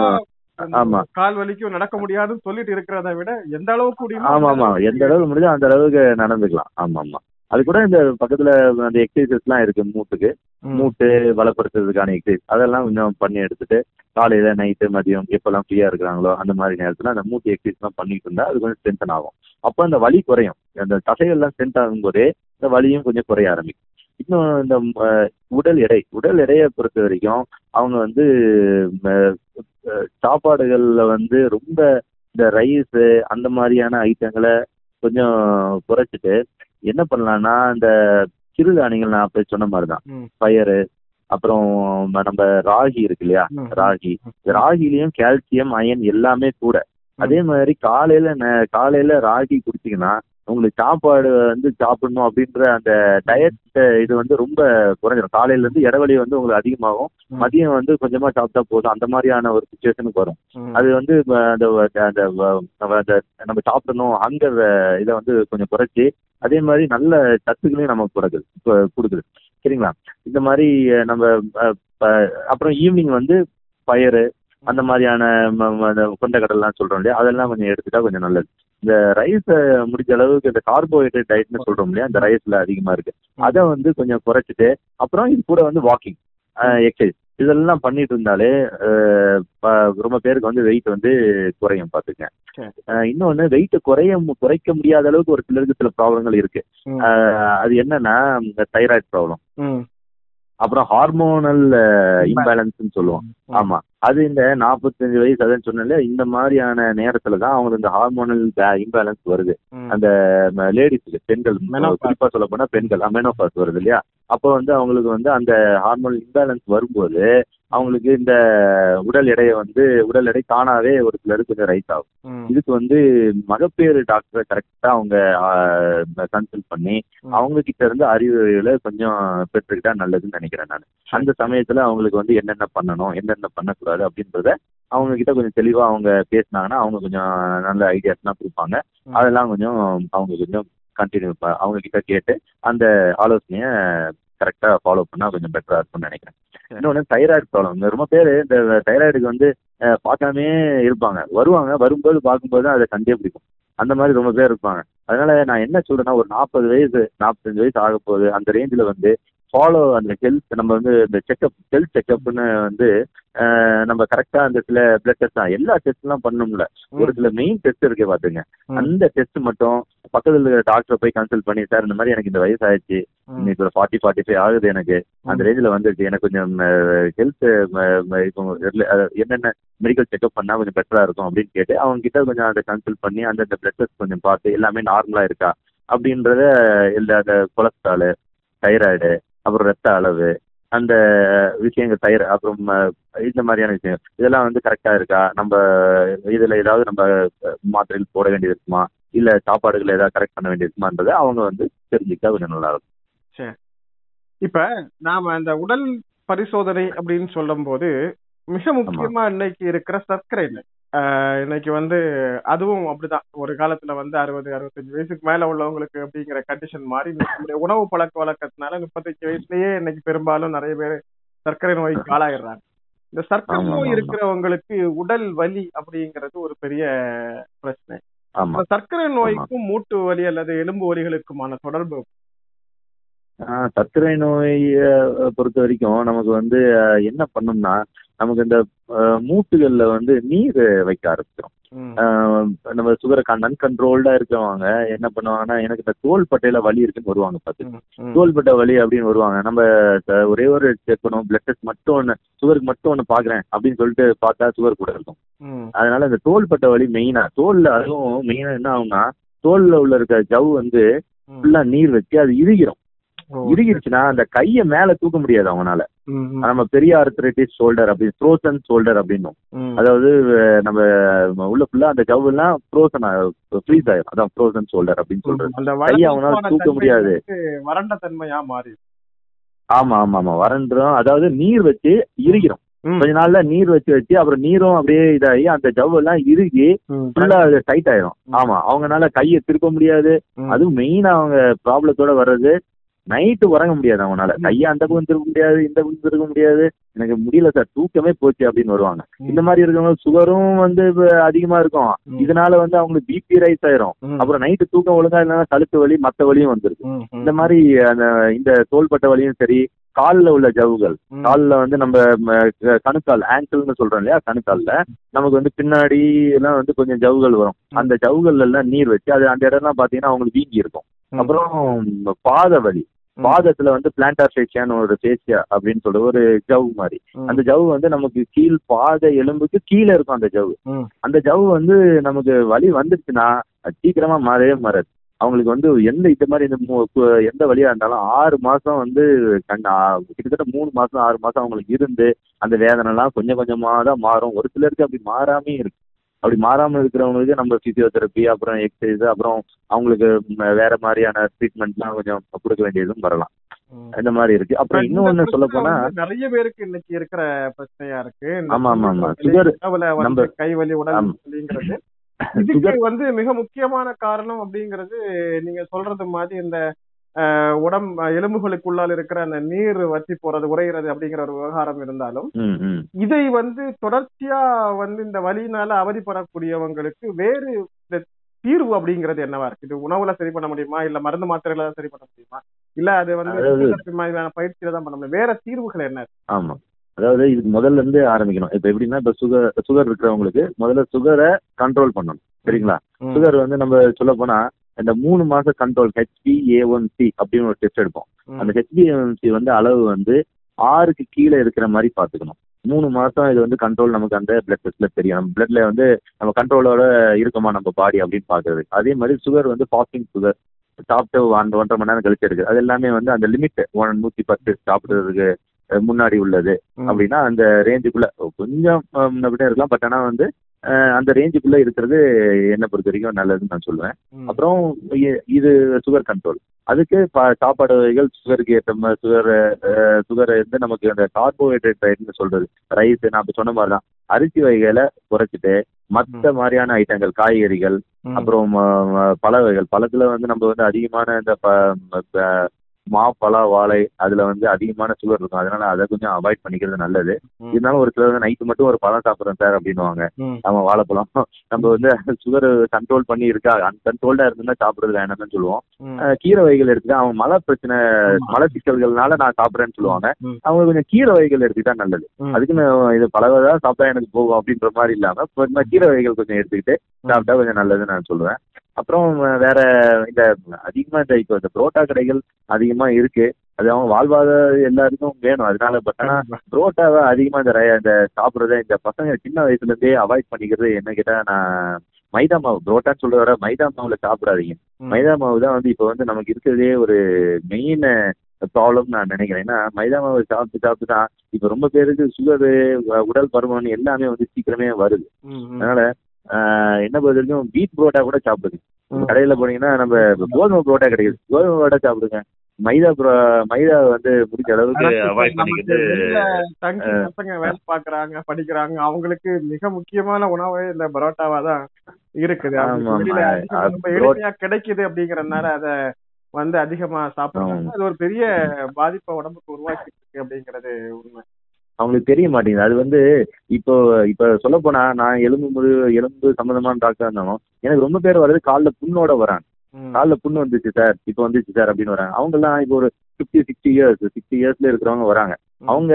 ஆமா. கால் வலிக்கும் நடக்க முடியாதுன்னு சொல்லிட்டு இருக்கிறத விட எந்த அளவுக்கு ஆமா ஆமா. அளவுக்கு எந்த அளவுக்கு முடிஞ்சோ அந்த அளவுக்கு நடந்துக்கலாம். ஆமா ஆமா. அது கூட இந்த பக்கத்துல அந்த எக்ஸசைசஸ் எல்லாம் இருக்கு மூட்டுக்கு. மூட்டு பலப்படுத்துறதுக்கான எக்ஸசைஸ் அதெல்லாம் கொஞ்சம் பண்ணி எடுத்துட்டு காலையில நைட்டு மதியம் எப்பெல்லாம் ஃப்ரீயா இருக்கிறாங்களோ அந்த மாதிரி நேரத்துல அந்த மூட்டு எக்ஸசைஸ் எல்லாம் பண்ணிட்டு இருந்தா அது கொஞ்சம் ஸ்ட்ரென்தன் ஆகும். அப்போ அந்த வலி குறையும். அந்த தசைகள்லாம் ஸ்ட்ரென்த் ஆகும்போதே இந்த வலியும் கொஞ்சம் குறைய ஆரம்பிக்கும். இன்னும் இந்த உடல் எடை. உடல் எடையை பொறுத்த வரைக்கும் அவங்க வந்து சாப்பாடுகள்ல வந்து ரொம்ப இந்த ரைஸ் அந்த மாதிரியான ஐட்டங்களை கொஞ்சம் குறைச்சிட்டு என்ன பண்ணலாம்னா இந்த சிறுதானியங்கள் நான் அப்ப சொன்ன மாதிரி தான் ம். பயறு அப்புறம் நம்ம ராகி இருக்கு இல்லையா. ராகி. ராகிலையும் கால்சியம் அயன் எல்லாமே கூட. அதே மாதிரி காலையில காலையில ராகி குடிச்சீங்கன்னா உங்களுக்கு சாப்பாடு வந்து சாப்பிடணும் அப்படின்ற அந்த டயட் இது வந்து ரொம்ப குறைஞ்சிரும். காலையில இருந்து இடைவெளி வந்து உங்களுக்கு அதிகமாகும். மதியம் வந்து கொஞ்சமா சாப்பிட்டா போதும். அந்த மாதிரியான ஒரு சுச்சுவேஷனுக்கு வரும். அது வந்து அந்த நம்ம சாப்பிடணும். ஹங்கர் இதை வந்து கொஞ்சம் குறைச்சி அதே மாதிரி நல்ல சத்துக்களையும் நமக்கு கொடுக்குது கொடுக்குது. சரிங்களா? இந்த மாதிரி நம்ம அப்புறம் ஈவினிங் வந்து பயறு அந்த மாதிரியான கொண்டக்கடலாம் சொல்றோம் இல்லையா? அதெல்லாம் கொஞ்சம் எடுத்துட்டா கொஞ்சம் நல்லது. இந்த ரைஸை முடிஞ்ச அளவுக்கு இந்த கார்போஹைட்ரேட் டயட்னு சொல்றோம் இல்லையா? அந்த ரைஸ்ல அதிகமா இருக்கு. அதை வந்து கொஞ்சம் குறைச்சிட்டு அப்புறம் இது கூட வந்து வாக்கிங் எக்ஸசைஸ் இதெல்லாம் பண்ணிட்டு இருந்தாலே ரொம்ப பேருக்கு வந்து வெயிட் வந்து குறையும். அஹ், இன்னொன்னு வெயிட் குறைய குறைக்க முடியாத அளவுக்கு ஒரு சிலருக்கு சில ப்ராப்ளங்கள் இருக்கு அது என்னன்னா தைராய்டு ப்ராப்ளம். அப்புறம் ஹார்மோனல் இம்பேலன்ஸ்னு சொல்லுவோம். ஆமா அது இந்த நாற்பத்தஞ்சு வயசு அதான் சொன்னல இந்த மாதிரியான நேரத்துல தான் அவங்களுக்கு இந்த ஹார்மோனல் இம்பேலன்ஸ் வருது. அந்த லேடிஸுக்கு பெண்கள். குறிப்பா சொல்ல போனா பெண்கள் மெனோபாஸ் வருது இல்லையா அப்போ வந்து அவங்களுக்கு வந்து அந்த ஹார்மோனல் இம்பேலன்ஸ் வரும்போது அவங்களுக்கு இந்த உடல் எடையை வந்து உடல் எடை தானாவே ஒரு சிலருக்கு கொஞ்சம் ரைஸ் ஆகும். இதுக்கு வந்து மகப்பேறு டாக்டரை கரெக்டா அவங்க கன்சல்ட் பண்ணி. அவங்க கிட்ட இருந்து அறிவுரைகளை கொஞ்சம் பெற்றுக்கிட்டா நல்லதுன்னு நினைக்கிறேன் நான் அந்த சமயத்துல அவங்களுக்கு வந்து என்னென்ன பண்ணணும் என்னென்ன பண்ணக்கூடாது அப்படின்றத அவங்க கிட்ட கொஞ்சம் தெளிவா அவங்க பேசினாங்கன்னா அவங்க கொஞ்சம் நல்ல ஐடியாஸ்லாம் கொடுப்பாங்க. அதெல்லாம் கொஞ்சம் அவங்க கொஞ்சம் கண்டினியூ அவங்க கிட்ட கேட்டு அந்த ஆலோசனையை கரெக்டா ஃபாலோ பண்ணா கொஞ்சம் பெட்டரா இருக்கும்னு நினைக்கிறேன். இன்னொன்று தைராய்டு ப்ராப்ளம் ரொம்ப பேர் இந்த தைராய்டுக்கு வந்து பார்க்காமே இருப்பாங்க. வருவாங்க வரும்போது பார்க்கும்போது அதை கண்டே பிடிக்கும். அந்த மாதிரி ரொம்ப பேர் இருப்பாங்க. அதனால நான் என்ன சொல்றேன்னா ஒரு நாற்பது வயசு நாற்பத்தஞ்சு வயசு ஆக போகுது அந்த ரேஞ்சில் வந்து ஃபாலோ அந்த ஹெல்த் நம்ம வந்து இந்த செக்அப் ஹெல்த் செக்அப்னு வந்து நம்ம கரெக்டா அந்த சில பிளட் டெஸ்ட் தான் எல்லா டெஸ்ட்லாம் பண்ணணும்ல ஒரு சில மெயின் டெஸ்ட் இருக்கு பாத்துங்க. அந்த டெஸ்ட் மட்டும் பக்கத்துல இருக்கிற டாக்டரை போய் கன்சல்ட் பண்ணி சார் இந்த மாதிரி எனக்கு இந்த வயசு ஆயிடுச்சு ஒரு ஃபார்ட்டி ஃபார்ட்டி ஃபைவ் ஆகுது எனக்கு. அந்த ரேஞ்சில் வந்துருச்சு. எனக்கு கொஞ்சம் ஹெல்த் என்னென்ன மெடிக்கல் செக்அப் பண்ணா கொஞ்சம் பெட்டரா இருக்கும் அப்படின்னு கேட்டு அவங்க கிட்ட கொஞ்சம் அதை கன்சல்ட் பண்ணி அந்த பிளட் டெஸ்ட் கொஞ்சம் பார்த்து எல்லாமே நார்மலா இருக்கா? அப்படின்றத எல்லா அந்த கொலஸ்ட்ரால் தைராய்டு அப்புறம் ரத்த அளவு அந்த விஷயங்கள் தயிர் அப்புறம் இந்த மாதிரியான விஷயம் இதெல்லாம் வந்து கரெக்டா இருக்கா? நம்ம இதுல ஏதாவது நம்ம அஹ், மாத்திரைகள் போட வேண்டியது இருக்குமா? இல்ல சாப்பாடுகள் ஏதாவது கரெக்ட் பண்ண வேண்டியது இருக்குமான்றதை அவங்க வந்து தெரிஞ்சுக்கிட்டா கொஞ்சம் நல்லா இருக்கும் இப்ப நாம அந்த உடல் பரிசோதனை அப்படின்னு சொல்லும்போது மிக முக்கியமா இன்னைக்கு இருக்கிற சர்க்கரை நோய் ஆஹ் இன்னைக்கு வந்து அதுவும் அப்படிதான். ஒரு காலத்துல வந்து அறுபது அறுபத்தஞ்சு வயசுக்கு மேல உள்ளவங்களுக்கு அப்படிங்கிற கண்டிஷன் மாறி இன்னைக்கு நம்முடைய உணவு பழக்க வழக்கத்தினால முப்பத்தஞ்சு வயசுலயே இன்னைக்கு பெரும்பாலும் நிறைய பேர் சர்க்கரை நோய்க்கு ஆளாயிடுறாங்க. இந்த சர்க்கரை நோய். இருக்கிறவங்களுக்கு உடல் வலி அப்படிங்கிறது ஒரு பெரிய பிரச்சனை. சர்க்கரை நோய்க்கும் மூட்டு வலி அல்லது எலும்பு வலிகளுக்குமான தொடர்பு ஆஹ் சர்க்கரை நோயை பொறுத்த வரைக்கும் நமக்கு வந்து என்ன பண்ணோம்னா நமக்கு இந்த மூட்டுகள்ல வந்து நீர் வைக்க ஆரம்பிச்சிடும் நம்ம சுகரை நன் கண்ட்ரோல்டா இருக்கவங்க என்ன பண்ணுவாங்கன்னா எனக்கு இந்த தோல் பட்டையில வலி இருக்குன்னு வருவாங்க பார்த்து. தோள்பட்டை வலி அப்படின்னு வருவாங்க. நம்ம ஒரே ஒரு செக் பண்ணுவோம் பிளட் டெஸ்ட் மட்டும் ஒன்று சுகருக்கு மட்டும் ஒன்று பார்க்குறேன் அப்படின்னு சொல்லிட்டு பார்த்தா சுகர் கூட இருக்கும். அதனால இந்த தோள்பட்டை வலி மெயினா தோல்ல அதுவும் மெயினா என்ன ஆகும்னா தோல்ல உள்ள இருக்க ஜவ் வந்து. ஃபுல்லா நீர் வச்சு அது இறுகிரும். ஓ, இறுகிருச்சுன்னா அந்த கையை மேல தூக்க முடியாது அவனால. நம்ம பெரிய ஆர்த்ரைட்டிஸ் ஷோல்டர் அப்படி ஃப்ரோசன் ஷோல்டர் அப்படின்னும். அதாவது நம்ம உள்ள ஃபுல்லா அந்த ஜவ் எல்லாம் ஃப்ரோசன் ஃப்ரீஸ் ஆயிரும். அதான் ஃப்ரோசன் ஷோல்டர் அப்படின்னு சொல்றது. கையை அவனால தூக்க முடியாது. வறண்ட தன்மையா மாறி. ஆமா ஆமா ஆமா. வறண்டுரும் அதாவது நீர் வச்சு இறுகிரும் ம், கொஞ்ச நாள்ல நீர் வச்சு வச்சு அப்புறம் நீரும் அப்படியே இதாகி அந்த ஜவ் எல்லாம் இறுகி ஃபுல்லா டைட் ஆயிரும். ஆமா. அவங்கனால கையை திருப்ப முடியாது. அதுவும் மெயினா அவங்க ப்ராப்ளத்தோட வர்றது நைட்டு உறங்க முடியாது அவங்கனால கையை அந்த பக்கம் திருப்ப முடியாது இந்த பக்கம் திருப்ப முடியாது. எனக்கு முடியல சார். தூக்கமே போச்சு அப்படின்னு வருவாங்க. இந்த மாதிரி இருக்கவங்க சுகரும் வந்து இப்ப அதிகமா இருக்கும். இதனால வந்து அவங்களுக்கு பிபி ரைஸ் ஆயிரும். அப்புறம் நைட்டு தூக்கம் ஒழுங்கா இல்லைன்னா கழுத்து வலி மத்த வலியும் வந்துருக்கு இந்த மாதிரி அந்த இந்த தோள்பட்ட வலியும் சரி கால்ல உள்ள ஜவ்வுகள். ம், கால்ல வந்து நம்ம கணுக்கால் ஆங்கிள்னு சொல்றோம் இல்லையா? கணுக்கால்ல நமக்கு வந்து பின்னாடி எல்லாம் வந்து கொஞ்சம் ஜவ்வுகள் வரும். அந்த ஜவ்வுகள்ல எல்லாம் நீர் வச்சு அது அந்த இடம்லாம் பாத்தீங்கன்னா அவங்களுக்கு வீங்கி இருக்கும். அப்புறம் பாத வலி. பாதத்துல வந்து பிளான்டார் ஃபேஷியான்னு ஒரு ஃபேஷியா அப்படின்னு சொல்ற ஒரு ஜவ் மாதிரி. அந்த ஜவ் வந்து நமக்கு கீழ் பாத எலும்புக்கு கீழே இருக்கும் அந்த ஜவ். அந்த ஜவ் வந்து நமக்கு வலி வந்துருச்சுன்னா சீக்கிரமா மாறவே மாறாது. அவங்களுக்கு வந்து எந்த இந்த மாதிரி இந்த எந்த வழியா இருந்தாலும் ஆறு மாசம் வந்து கண் கிட்டத்தட்ட மூணு மாசம் ஆறு மாசம் அவங்களுக்கு இருந்து அந்த வேதனை எல்லாம் கொஞ்சம் கொஞ்சமா தான் மாறும். ஒரு சிலருக்கு அப்படி மாறாமே இருக்கு. அப்படி மாறாம இருக்கிறவங்களுக்கு நம்ம பிசியோதெரப்பி அப்புறம் எக்ஸசைஸ் அப்புறம் அவங்களுக்கு வேற மாதிரியான ட்ரீட்மெண்ட்லாம் கொஞ்சம் கொடுக்க வேண்டியதும் வரலாம். இந்த மாதிரி இருக்கு அப்புறம் இன்னொன்னு சொல்ல போனா நிறைய பேருக்கு இன்னைக்கு இருக்கிற பிரச்சனையா இருக்கு ஆமா, ஆமா, ஆமா. சுகர் நம்ம- கை வலி உடல். வலிங்கிறது இதுக்கு வந்து மிக முக்கியமான காரணம் அப்படிங்கிறது நீங்க சொல்றது மாதிரி இந்த உடம் எலும்புகளுக்குள்ளால் இருக்கிற அந்த நீர் வற்றி போறது உறையிறது அப்படிங்கிற ஒரு விவகாரம் இருந்தாலும் இதை வந்து தொடர்ச்சியா வந்து இந்த வலியினால அவதிப்படக்கூடியவங்களுக்கு வேறு இந்த தீர்வு அப்படிங்கிறது என்னவா இருக்கு? இது உணவுல சரி பண்ண முடியுமா? இல்ல மருந்து மாத்திரைகளை சரி பண்ண முடியுமா? இல்ல அது வந்து மாதிரியான பயிற்சியில தான் பண்ண முடியும். வேற தீர்வுகள் என்ன? ஆமா. அதாவது இதுக்கு முதல்ல இருந்து ஆரம்பிக்கணும். இப்ப எப்படின்னா இப்ப சுகர் சுகர் இருக்கிறவங்களுக்கு முதல்ல சுகரை கண்ட்ரோல் பண்ணணும். சரிங்களா. சுகர் வந்து நம்ம சொல்ல போனா இந்த மூணு மாச control HB A one C அப்படின்னு ஒரு டெஸ்ட் எடுப்போம். அந்த ஹெச்பி சி வந்து அளவு வந்து ஆறுக்கு கீழே இருக்கிற மாதிரி பாத்துக்கணும் மூணு மாசம் இது வந்து கண்ட்ரோல் நமக்கு அந்த பிளட் டெஸ்ட்ல தெரியும். நம்ம பிளட்ல வந்து நம்ம கண்ட்ரோலோட இருக்குமா நம்ம பாடி அப்படின்னு பாக்குறது அதே மாதிரி சுகர் வந்து ஃபாஸ்டிங் சுகர் சாப்பிட்டு ஒன் ஒன்றரை மணி நேரம் கழிச்சு இருக்கு அது எல்லாமே வந்து அந்த லிமிட் ஒன் நூத்தி பத்து சாப்பிடுறதுக்கு முன்னாடி உள்ளது. அப்படின்னா அந்த ரேஞ்சுக்குள்ள கொஞ்சம் அஹ், முன்ன இருக்கலாம். பட் ஆனா வந்து அந்த ரேஞ்சுக்குள்ள இருக்கிறது என்னை பொறுத்த வரைக்கும் நல்லதுன்னு நான் சொல்லுவேன். அப்புறம் இது சுகர் கண்ட்ரோல் அதுக்கு சாப்பாடு வகைகள் சுகருக்கு ஏற்ற மாதிரி சுகர் சுகர் வந்து நமக்கு அந்த கார்போஹைட்ரேட் டயட்னு சொல்றது? ரைஸ் நான் அப்ப சொன்ன மாதிரி தான் அரிசி வகைகளை குறைச்சிட்டு மற்ற மாதிரியான ஐட்டங்கள் காய்கறிகள். அப்புறம் பழ வகைகள். பழத்துல வந்து நம்ம வந்து அதிகமான இந்த ம- பலா வாழை அதுல வந்து அதிகமான சுகர் இருக்கும். அதனால அதை கொஞ்சம் அவாய்ட் பண்ணிக்கிறது நல்லது. இருந்தாலும் ஒரு சிலர் நைட்டு மட்டும் ஒரு பழம் சாப்பிட்றோம் சார் அப்படின்னுவாங்க. ம். நம்ம வாழைப்பழம். நம்ம வந்து சுகர் கண்ட்ரோல் பண்ணி இருக்கா? அன்கண்ட்ரோல்டா இருந்தா சாப்பிடுறது வேணாம்னு சொல்லுவோம். கீரை வகைகள் எடுத்துட்டா அவங்க மலை பிரச்சனை. மலை சிக்கல்கள்னால நான் சாப்பிடுறேன்னு சொல்லுவாங்க. அவங்க கொஞ்சம் கீரை வகைகள் எடுத்துக்கிட்டா நல்லது. ம். அதுக்கு நான் இது பழவதா சாப்பிட்டா எனக்கு போகும் அப்படின்ற மாதிரி இல்லாம கீரை வகைகள் கொஞ்சம் எடுத்துக்கிட்டு சாப்பிட்டா கொஞ்சம் நல்லதுன்னு நான் சொல்லுவேன் அப்புறம் வேற இந்த அதிகமா இந்த இப்போ இந்த புரோட்டா கடைகள் அதிகமா இருக்கு அது அவங்க வாழ்வாதார எல்லாருக்கும் வேணும் அதனால பட் ஆனா. புரோட்டாவை அதிகமா இந்த இந்த சாப்பிடுறத இந்த பசங்க சின்ன வயசுல இருந்தே அவாய்ட் பண்ணிக்கிறது என்ன கேட்டா நான் மைதா மாவு புரோட்டான்னு சொல்றத விட மைதா மாவுல சாப்பிடாதீங்க. மைதா மாவு தான் வந்து இப்போ வந்து நமக்கு இருக்கிறதே ஒரு மெயின் ப்ராப்ளம் நான் நினைக்கிறேன் ஏன்னா மைதா மாவு சாப்பிட்டு சாப்பிட்டு தான் இப்போ ரொம்ப பேருக்கு சுகரு உடல் பருமன் எல்லாமே வந்து சீக்கிரமே வருது. அதனால என்ன பொறுத்த வரைக்கும் வீட் புரோட்டா கூட சாப்பிடுது. கடையில போனீங்கன்னா நம்ம கோதுமை புரோட்டா கிடைக்குது. கோதுமை புரோட்டா சாப்பிடுங்க. மைதா புரோ மைதா வந்து முடிஞ்ச அளவுக்கு அவாய்ட் பண்ணிக்கிட்டு பசங்க வேலை பாக்குறாங்க படிக்கிறாங்க. அவங்களுக்கு மிக முக்கியமான உணவே இந்த பரோட்டாவா தான் இருக்குது. எளிமையா கிடைக்குது அப்படிங்கறதுனால அத வந்து அதிகமா சாப்பிடுறாங்க. அது ஒரு பெரிய பாதிப்பை உடம்புக்கு உருவாக்கிட்டு இருக்கு அப்படிங்கிறது உண்மை. அவங்களுக்கு தெரிய மாட்டேங்குது அது வந்து இப்போ இப்போ சொல்ல போனா நான் எலும்பு முழு எலும்பு சம்பந்தமான டாக்டர் இருந்தாலும் எனக்கு ரொம்ப பேர் வர்றது கால்ல புண்ணோட வராங்க. கால்ல புண்ணு வந்துச்சு சார் இப்போ வந்துச்சு சார் அப்படின்னு வராங்க அவங்க எல்லாம் இப்போ ஒரு ஃபிஃப்டி சிக்ஸ்டி இயர்ஸ் சிக்ஸ்டி இயர்ஸ்ல இருக்கிறவங்க வராங்க. அவங்க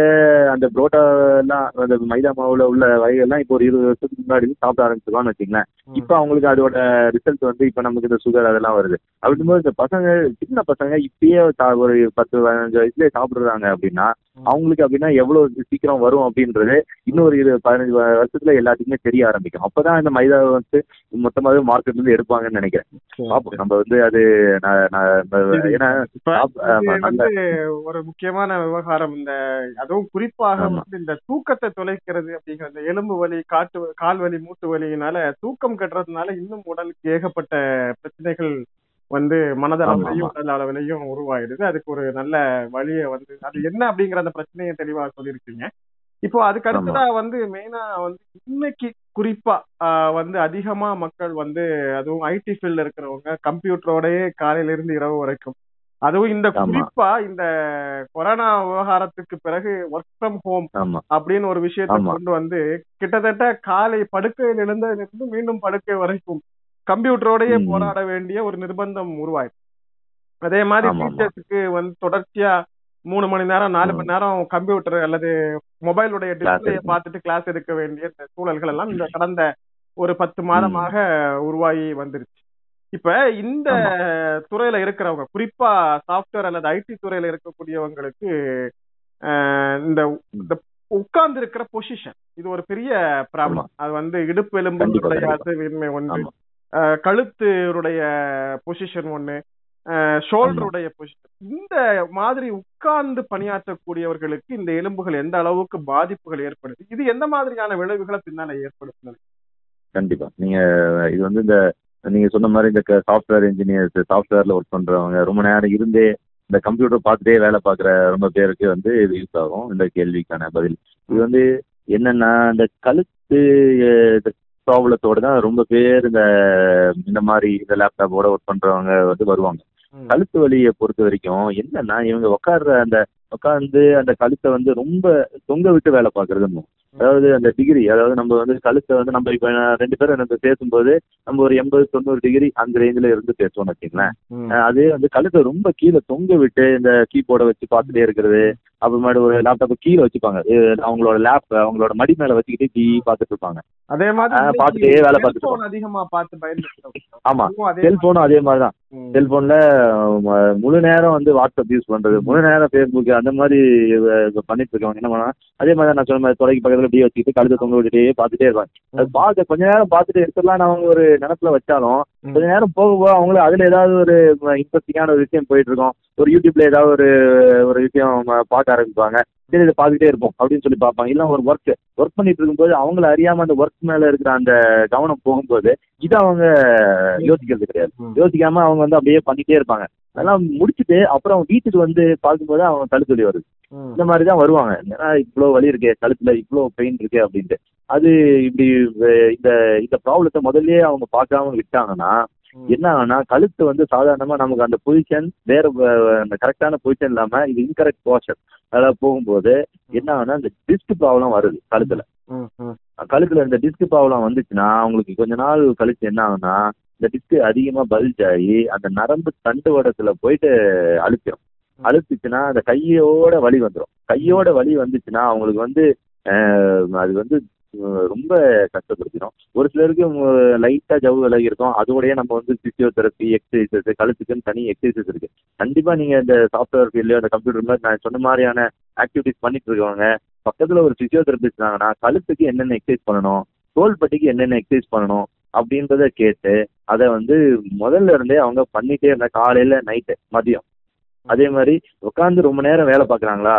அந்த புரோட்டா எல்லாம் அந்த மைதா மாவுல உள்ள வகைகள்லாம் இப்போ ஒரு இருபது வருஷத்துக்கு முன்னாடி சாப்பிட ஆரம்பிச்சிருவான்னு வச்சுங்களேன். இப்போ அவங்களுக்கு அதோட ரிசல்ட் வந்து இப்போ நமக்கு இந்த சுகர் அதெல்லாம் வருது. அப்படிங்கும்போது இந்த பசங்க சின்ன பசங்க இப்பயே ஒரு பத்து பதினஞ்சு வயசுலயே சாப்பிடுறாங்க அப்படின்னா. அவங்களுக்கு அப்படின்னா எவ்வளவு சீக்கிரம் வரும் அப்படின்றது இன்னொரு இரு பதினஞ்சு வருஷத்துல எல்லாத்துக்குமே தெரிய ஆரம்பிக்கும். அப்பதான் இந்த மைதா வந்து மொத்தமாவே மார்க்கெட்ல இருந்து எடுப்பாங்கன்னு நினைக்கிறேன். பார்ப்போம் நம்ம வந்து அது ஏன்னா ஒரு முக்கியமான விவகாரம் இந்த அதுவும் குறிப்பாக. வந்து இந்த தூக்கத்தை தொலைக்கிறது அப்படிங்கிற இந்த எலும்பு வலி காட்டு கால் வலி மூட்டு வலியினால தூக்கம் கட்டுறதுனால இன்னும் உடலுக்கு ஏகப்பட்ட பிரச்சனைகள் வந்து மனதளவிலையும். உடல் அளவிலையும் உருவாயிடுது அதுக்கு ஒரு நல்ல வழியை வந்து அது என்ன அப்படிங்கிற அந்த பிரச்சனையை தெளிவா சொல்லியிருக்கீங்க இப்போ அதுக்கு அடுத்ததா வந்து மெயினா வந்து இன்னைக்கு குறிப்பா வந்து அதிகமா மக்கள் வந்து அதுவும் ஐடி ஃபீல்ட்ல இருக்கிறவங்க கம்ப்யூட்டரோடயே காலையில இருந்து இரவு வரைக்கும் அதுவும் இந்த. குறிப்பா இந்த கொரோனா விவகாரத்துக்கு பிறகு ஒர்க் ஃப்ரம் ஹோம் அப்படின்னு ஒரு விஷயத்தை. கொண்டு வந்து கிட்டத்தட்ட காலை படுக்கையில் எழுந்ததிலிருந்து மீண்டும் படுக்கை வரைக்கும் கம்ப்யூட்டரோடயே. போராட வேண்டிய ஒரு நிர்பந்தம் உருவாயிருக்கு அதே மாதிரி. டீச்சர்ஸுக்கு வந்து தொடர்ச்சியா மூணு மணி நேரம் நாலு. மணி நேரம் கம்ப்யூட்டர் அல்லது மொபைலுடைய டிஸ்பிளே. பார்த்துட்டு கிளாஸ் எடுக்க வேண்டிய சூழல்கள் எல்லாம் இந்த கடந்த ஒரு பத்து மாதமாக உருவாகி வந்துருச்சு இப்ப இந்த துறையில இருக்கிறவங்க குறிப்பா சாஃப்ட்வேர் அல்லது ஐடி துறையில இருக்கக்கூடியவங்களுக்கு இந்த உட்கார்ந்து இருக்கிற பொசிஷன் இது ஒரு பெரிய ப்ராப்ளம் அது வந்து இடுப்பு எலும்புடைய கண்டிப்பா. அசைவின்மை ஒன்று கழுத்துடைய பொசிஷன் ஒண்ணு ஷோல்டருடைய பொசிஷன் இந்த மாதிரி உட்கார்ந்து பணியாற்றக்கூடியவர்களுக்கு இந்த எலும்புகள் எந்த அளவுக்கு பாதிப்புகள் ஏற்படுது? இது எந்த மாதிரியான விளைவுகளை பின்னால ஏற்படுத்துது? கண்டிப்பா. நீங்க இது வந்து இந்த நீங்க சொன்ன மாதிரி இந்த சாஃப்ட்வேர் இன்ஜினியர்ஸ் சாஃப்ட்வேர்ல ஒர்க் பண்றவங்க ரொம்ப நேரம் இருந்தே இந்த கம்ப்யூட்டர் பார்த்துட்டே வேலை பார்க்குற ரொம்ப பேருக்கு வந்து இது யூஸ் ஆகும் இந்த கேள்விக்கான பதில். இது வந்து என்னன்னா இந்த கழுத்து ப்ராப்ளத்தோட தான் ரொம்ப பேர் இந்த இந்த மாதிரி இந்த லேப்டாப்போட ஒர்க் பண்றவங்க வந்து வருவாங்க. கழுத்து வலியை பொறுத்த வரைக்கும் என்னன்னா இவங்க உட்கார்ற அந்த உட்கார்ந்து அந்த கழுத்தை வந்து ரொம்ப தொங்க விட்டு வேலை பார்க்கறதுன்னு அதாவது அந்த டிகிரி அதாவது நம்ம வந்து கழுத்தை வந்து நம்ம இப்ப ரெண்டு பேரும் எனக்கு பேசும்போது நம்ம ஒரு எண்பது தொண்ணூறு டிகிரி அந்த ரேஞ்சில இருந்து பேசுவோம்னு வச்சுங்களேன் அதே வந்து கழுத்தை ரொம்ப கீழே தொங்க விட்டு இந்த கீபோர்டை வச்சு பார்த்துட்டே இருக்கிறது. அப்புறமேட்டு ஒரு லேப்டாப்பை கீழே வச்சுப்பாங்க. அவங்களோட லேப் அவங்களோட மடி மேல வச்சுக்கிட்டு டீ பார்த்துட்டு இருப்பாங்க. அதே ஆ, பார்த்துட்டே வேலை பார்த்துட்டு அதிகமா பார்த்து பயன்படுத்துறோம் ஆமா. செல்போனும் அதே மாதிரிதான். செல்போன்ல முழு நேரம் வந்து வாட்ஸ்அப் யூஸ் பண்றது. முழு நேரம் ஃபேஸ்புக் அந்த மாதிரி பண்ணிட்டு இருக்கவங்க. என்ன பண்ணா அதே மாதிரி நான் சொன்ன மாதிரி தொலைக்கு பக்கத்துல அப்படியே வச்சுக்கிட்டு கழுத்தை தொங்க விட்டுட்டே பார்த்துட்டே இருப்பாங்க. அது பார்க்க கொஞ்ச நேரம் பார்த்துட்டு எடுத்துடலாம். அவங்க ஒரு நினப்புல வச்சாலும். கொஞ்ச நேரம் போக போக அவங்களும் அதுல ஏதாவது ஒரு இன்ட்ரெஸ்டிங்கான ஒரு விஷயம் போயிட்டு இருக்கும். ஒரு யூடியூப்ல ஏதாவது ஒரு ஒரு விஷயம் பார்க்க ஆரம்பிப்பாங்க. சரி இதை பார்த்துட்டே இருப்போம் அப்படின்னு சொல்லி பார்ப்பாங்க இல்லை ஒரு ஒர்க் ஒர்க் பண்ணிட்டு இருக்கும்போது அவங்கள அறியாம அந்த ஒர்க் மேல இருக்கிற அந்த கவனம் போகும்போது இதை அவங்க யோசிக்கிறது கிடையாது. யோசிக்காம அவங்க வந்து அப்படியே பண்ணிட்டே இருப்பாங்க அதெல்லாம் முடிச்சுட்டு அப்புறம் வீட்டுக்கு வந்து பார்க்கும்போது அவங்க கழுத்து வலி வருது. இந்த மாதிரி தான் வருவாங்க ஏன்னா இவ்வளோ வலி இருக்கே கழுத்துல இவ்வளோ பெயின் இருக்கே அப்படின்ட்டு அது இப்படி இந்த இந்த ப்ராப்ளத்தை முதல்லயே அவங்க பார்க்காம விட்டாங்கன்னா. என்ன ஆகும்னா கழுத்து வந்து சாதாரணமா நமக்கு அந்த பொசிஷன் வேற அந்த கரெக்டான பொசிஷன் இல்லாம இது இன்கரெக்ட் போர்ஷன் அதெல்லாம் போகும்போது என்ன ஆகும்னா இந்த டிஸ்க் ப்ராப்ளம் வருது கழுத்துல. கழுத்துல இந்த டிஸ்க் ப்ராப்ளம் வந்துச்சுன்னா அவங்களுக்கு கொஞ்ச நாள் கழிச்சு என்ன ஆகும்னா இந்த டிஸ்க் அதிகமா பல்ஜ் ஆகி அந்த நரம்பு தண்டுவடத்துல போயிட்டு அழுத்திடும் அழுத்துச்சுன்னா அந்த கையோட வலி வந்துடும் கையோட வலி வந்துச்சுன்னா அவங்களுக்கு வந்து அது வந்து ரொம்ப கஷ்டப்படுத்திடும் ஒரு சிலருக்கு லைட்டா ஜவ்வு விலகி இருக்கும். அதோடய நம்ம வந்து பிசியோதெரப்பி எக்ஸசைசஸ் கழுத்துக்குன்னு தனி எக்ஸசைசஸ் இருக்கு. கண்டிப்பா நீங்க இந்த சாஃப்ட்வேர் ஃபீல்ட்லயோ அந்த கம்ப்யூட்டர் மாதிரி நான் சொன்ன மாதிரியான ஆக்டிவிட்டிஸ் பண்ணிட்டு இருக்கவங்க பக்கத்துல ஒரு பிசியோதெரபிஸ்ட் இருந்தாங்கன்னா கழுத்துக்கு என்னென்ன எக்ஸசைஸ் பண்ணணும் தோள்பட்டிக்கு என்னென்ன எக்ஸசைஸ் பண்ணணும் அப்படின்றத கேட்டு அதை வந்து முதல்ல இருந்தே அவங்க பண்ணிட்டே இருந்தா காலையில நைட்டு மதியம். அதே மாதிரி உட்காந்து ரொம்ப நேரம் வேலை பார்க்குறாங்களா?